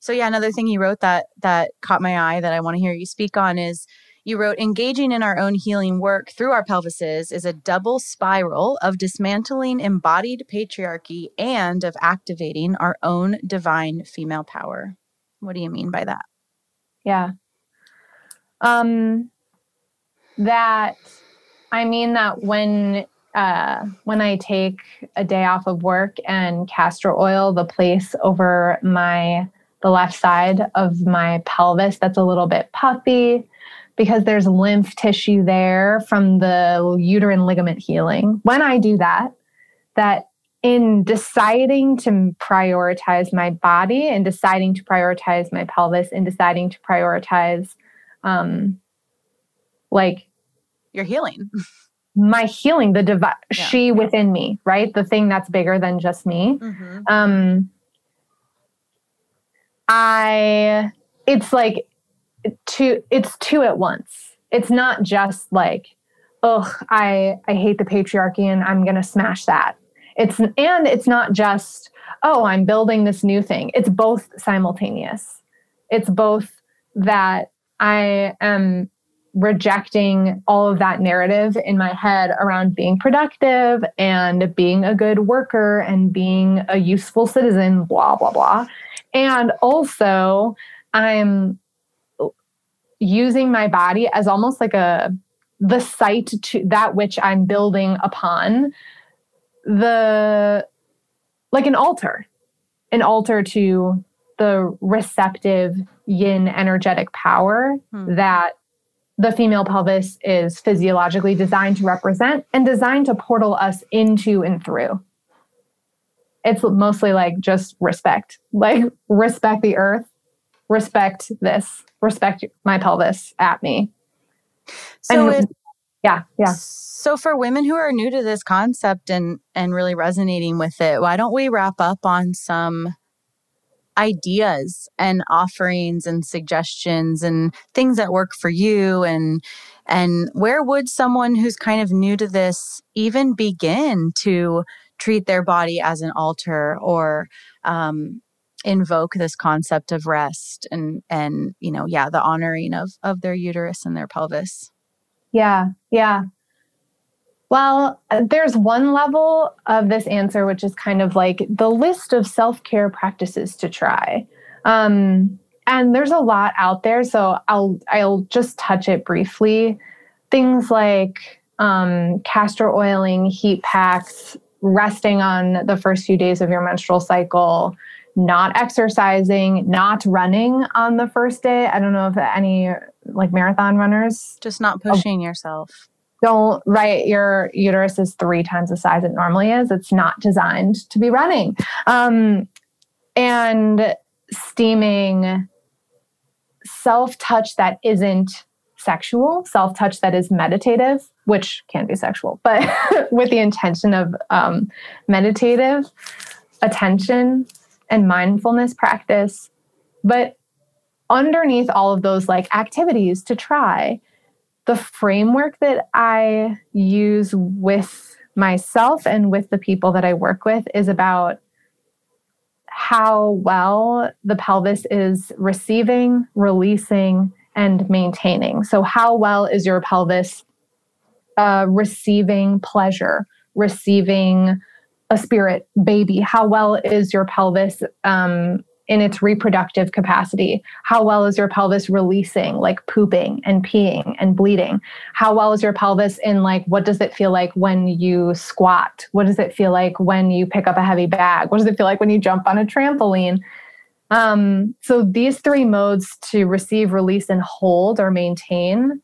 So yeah, another thing you wrote that that caught my eye that I want to hear you speak on is you wrote engaging in our own healing work through our pelvises is a double spiral of dismantling embodied patriarchy and of activating our own divine female power. What do you mean by that? Yeah. Um, that I mean that when uh, when I take a day off of work and castor oil the place over my the left side of my pelvis that's a little bit puffy because there's lymph tissue there from the uterine ligament healing. When I do that, that in deciding to prioritize my body and deciding to prioritize my pelvis and deciding to prioritize um like your healing my healing the divi- yeah. she within me right the thing that's bigger than just me mm-hmm. um i it's like two it's two at once. It's not just like oh, i i hate the patriarchy and i'm gonna smash that. It's and it's not just oh i'm building this new thing. It's both simultaneous. It's both that I am rejecting all of that narrative in my head around being productive and being a good worker and being a useful citizen, blah, blah, blah. And also, I'm using my body as almost like a the site to that which I'm building upon the like an altar an altar to the receptive yin energetic power hmm. that the female pelvis is physiologically designed to represent and designed to portal us into and through. It's mostly like just respect, like respect the earth, respect this, respect my pelvis at me. So, it, Yeah, yeah. So for women who are new to this concept and and really resonating with it, why don't we wrap up on some ideas and offerings and suggestions and things that work for you and and where would someone who's kind of new to this even begin to treat their body as an altar or um, invoke this concept of rest and and you know yeah the honoring of of their uterus and their pelvis yeah yeah well, there's one level of this answer, which is kind of like the list of self care practices to try. Um, and there's a lot out there, so I'll I'll just touch it briefly. Things like um, castor oiling, heat packs, resting on the first few days of your menstrual cycle, not exercising, not running on the first day. I don't know if any like marathon runners just not pushing oh, yourself. Don't right your uterus is three times the size it normally is. It's not designed to be running. Um, and steaming self-touch that isn't sexual self-touch that is meditative which can be sexual but with the intention of um, meditative attention and mindfulness practice but underneath all of those like activities to try the framework that I use with myself and with the people that I work with is about how well the pelvis is receiving, releasing, and maintaining. So, how well is your pelvis uh, receiving pleasure, receiving a spirit baby? How well is your pelvis um, in its reproductive capacity? How well is your pelvis releasing, like pooping and peeing and bleeding? How well is your pelvis in, like, what does it feel like when you squat? What does it feel like when you pick up a heavy bag? What does it feel like when you jump on a trampoline? Um, so these three modes to receive, release, and hold or maintain.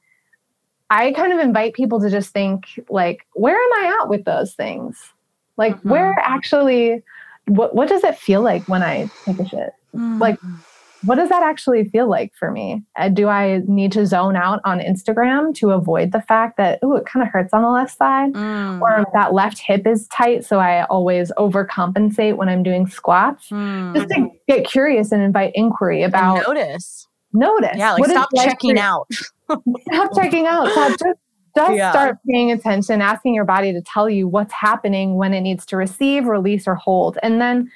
I kind of invite people to just think, like, where am I at with those things? Like, mm-hmm. where actually what what does it feel like when I take a shit? Mm. Like what does that actually feel like for me? Uh, do I need to zone out on Instagram to avoid the fact that oh it kind of hurts on the left side mm. or that left hip is tight so I always overcompensate when I'm doing squats? Mm. Just to get curious and invite inquiry about and notice. Notice. Yeah, like stop checking out. stop checking out. Stop just yeah. start paying attention, asking your body to tell you what's happening when it needs to receive, release, or hold. And then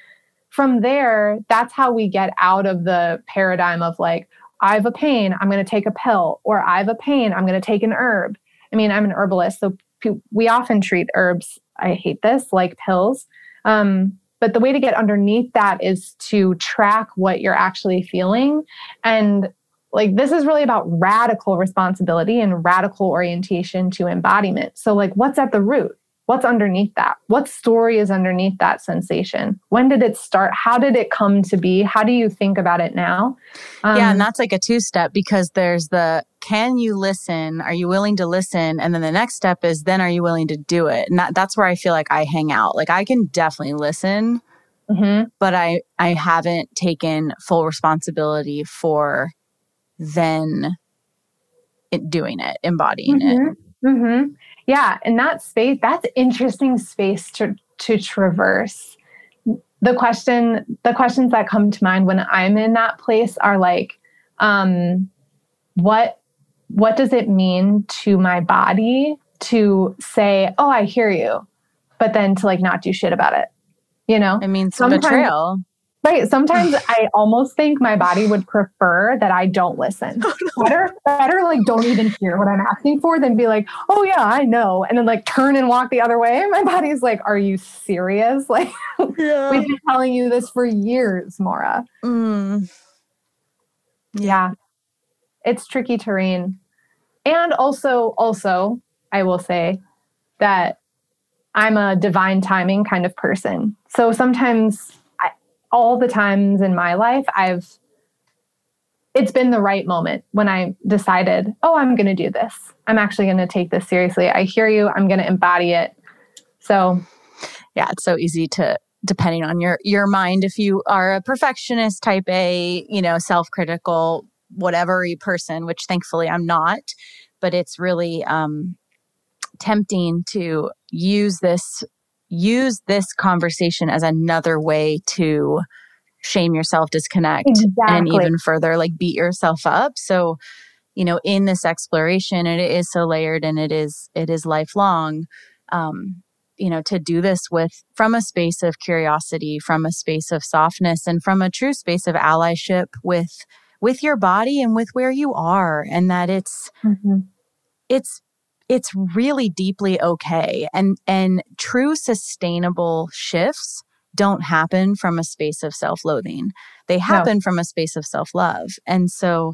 from there, that's how we get out of the paradigm of like, I have a pain, I'm going to take a pill, or I have a pain, I'm going to take an herb. I mean, I'm an herbalist, so we often treat herbs, I hate this, like pills. Um, but the way to get underneath that is to track what you're actually feeling and like this is really about radical responsibility and radical orientation to embodiment. So like what's at the root? What's underneath that? What story is underneath that sensation? When did it start? How did it come to be? How do you think about it now? Um, yeah, and that's like a two step because there's the can you listen? Are you willing to listen? And then the next step is then are you willing to do it? And that, that's where I feel like I hang out. Like I can definitely listen, mm-hmm. but I I haven't taken full responsibility for then it doing it, embodying mm-hmm. it. Mm-hmm. Yeah, and that space, that's interesting space to to traverse. The question, the questions that come to mind when I'm in that place are like, um, what what does it mean to my body to say, "Oh, I hear you," but then to like not do shit about it? You know, it means Sometimes, betrayal. Right. Sometimes I almost think my body would prefer that I don't listen. Better, better like don't even hear what I'm asking for than be like, oh yeah, I know. And then like turn and walk the other way. My body's like, are you serious? Like yeah. we've been telling you this for years, Maura. Mm. Yeah. It's tricky terrain. And also, also, I will say that I'm a divine timing kind of person. So sometimes all the times in my life I've it's been the right moment when I decided, oh, I'm going to do this. I'm actually going to take this seriously. I hear you. I'm going to embody it. So, yeah, it's so easy to depending on your your mind if you are a perfectionist type A, you know, self-critical whatever person, which thankfully I'm not, but it's really um tempting to use this use this conversation as another way to shame yourself, disconnect, exactly. and even further like beat yourself up. So, you know, in this exploration, and it is so layered and it is it is lifelong. Um, you know, to do this with from a space of curiosity, from a space of softness, and from a true space of allyship with with your body and with where you are, and that it's mm-hmm. it's it's really deeply okay. And and true sustainable shifts don't happen from a space of self-loathing. They happen no. from a space of self-love. And so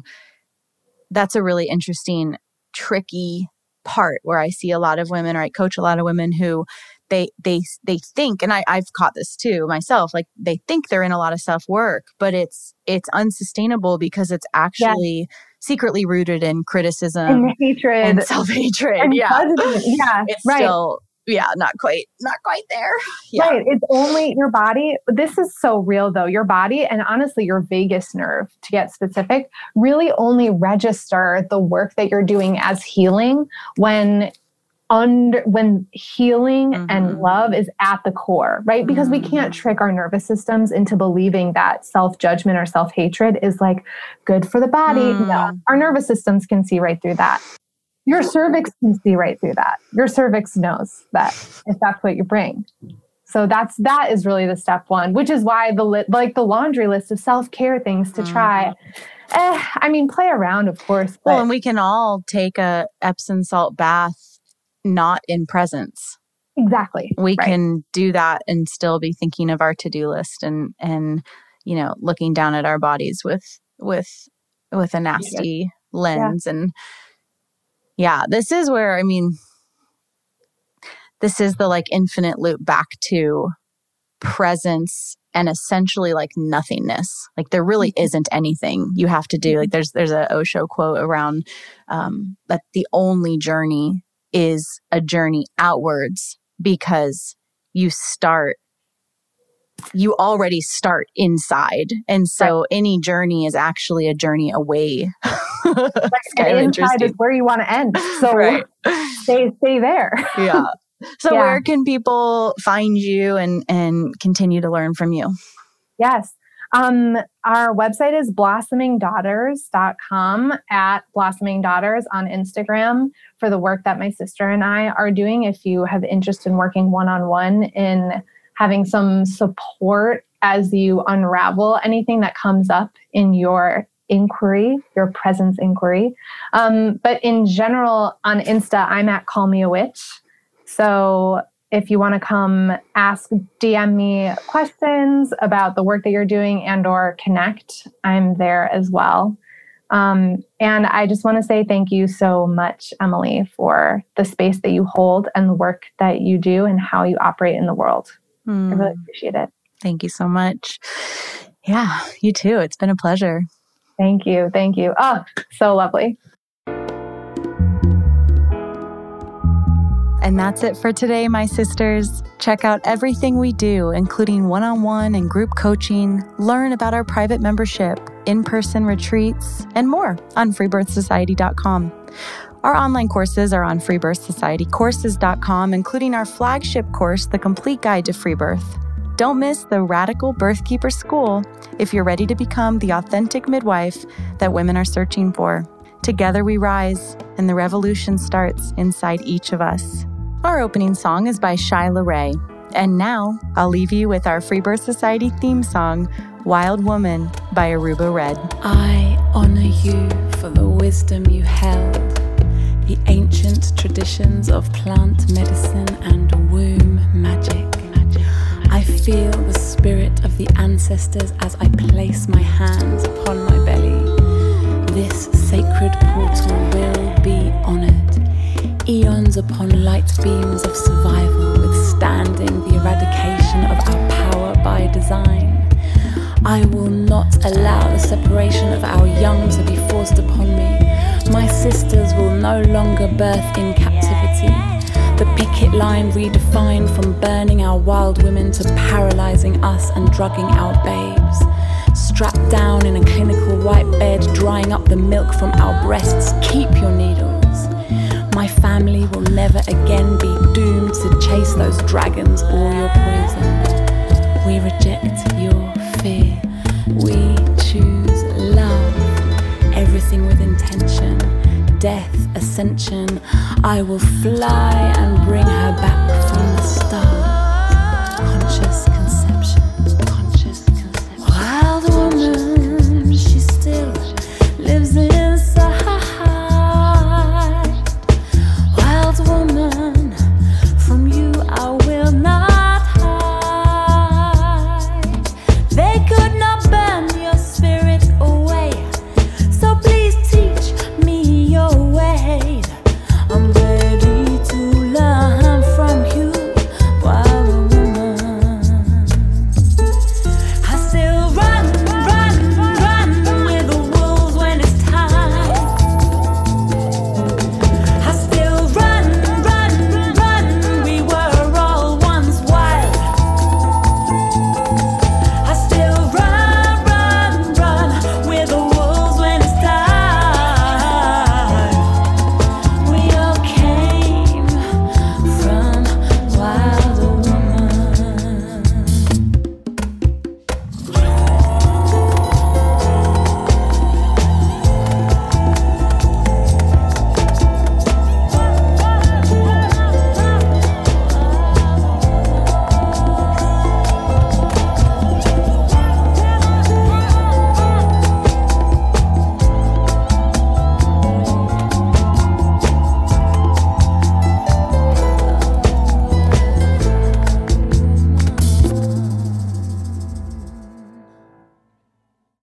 that's a really interesting tricky part where i see a lot of women or i coach a lot of women who they they they think and I, i've caught this too myself like they think they're in a lot of self work but it's it's unsustainable because it's actually secretly rooted in criticism and hatred. and self-hatred. Yeah. yeah it's right. still yeah not quite not quite there. Yeah. right it's only your body this is so real though. Your body and honestly your vagus nerve to get specific really only register the work that you're doing as healing when under when healing mm-hmm. and love is at the core right because mm-hmm. we can't mm-hmm. trick our nervous systems into believing that self-judgment or self-hatred is like good for the body mm. no our nervous systems can see right through that your cervix can see right through that your cervix knows that if that's what you bring so that's that is really the step one which is why the li- like the laundry list of self-care things to try mm. Eh, I mean, play around, of course. Well, and we can all take a Epsom salt bath not in presence. Exactly. We right. can do that and still be thinking of our to-do list and and you know, looking down at our bodies with with with a nasty lens yeah. and yeah, this is where I mean this is the like infinite loop back to presence and essentially like nothingness. Like there really mm-hmm. isn't anything you have to do. Like mm-hmm. there's there's a Osho quote around um, that the only journey is a journey outwards because you start you already start inside. And so right. any journey is actually a journey away. Like inside is where you want to end. So right. stay stay there. Yeah. So yeah. where can people find you and and continue to learn from you? Yes um, our website is blossomingdaughters.com at blossoming daughters on Instagram for the work that my sister and I are doing. If you have interest in working one on one in having some support as you unravel anything that comes up in your inquiry, your presence inquiry. Um, but in general, on Insta, I'm at Call Me a Witch. So if you want to come ask dm me questions about the work that you're doing and or connect i'm there as well. Um, and i just want to say thank you so much emily for the space that you hold and the work that you do and how you operate in the world. Mm. i really hmm. appreciate it. Thank you so much. Yeah you too. It's been a pleasure. Thank you thank you. Oh so lovely And that's it for today, my sisters. Check out everything we do, including one on one and group coaching, learn about our private membership, in person retreats, and more on freebirthsociety.com. Our online courses are on freebirthsocietycourses.com, including our flagship course, The Complete Guide to Free Birth. Don't miss the Radical Birthkeeper School if you're ready to become the authentic midwife that women are searching for. Together we rise, and the revolution starts inside each of us. Our opening song is by Shyla Ray. And now I'll leave you with our Free Birth Society theme song, Wild Woman by Aruba Red. I honor you for the wisdom you held, the ancient traditions of plant medicine and womb magic. I feel the spirit of the ancestors as I place my hands upon my belly. This sacred portal will be honored eons upon light beams of survival, withstanding the eradication of our power by design. I will not allow the separation of our young to be forced upon me. My sisters will no longer birth in captivity. The picket line redefined from burning our wild women to paralyzing us and drugging our babes. Strapped down in a clinical white bed, drying up the milk from our breasts. Keep your needles. My family will never again be doomed to chase those dragons or your poison. We reject your fear. We choose love. Everything with intention. Death, ascension. I will fly and bring her back from the stars.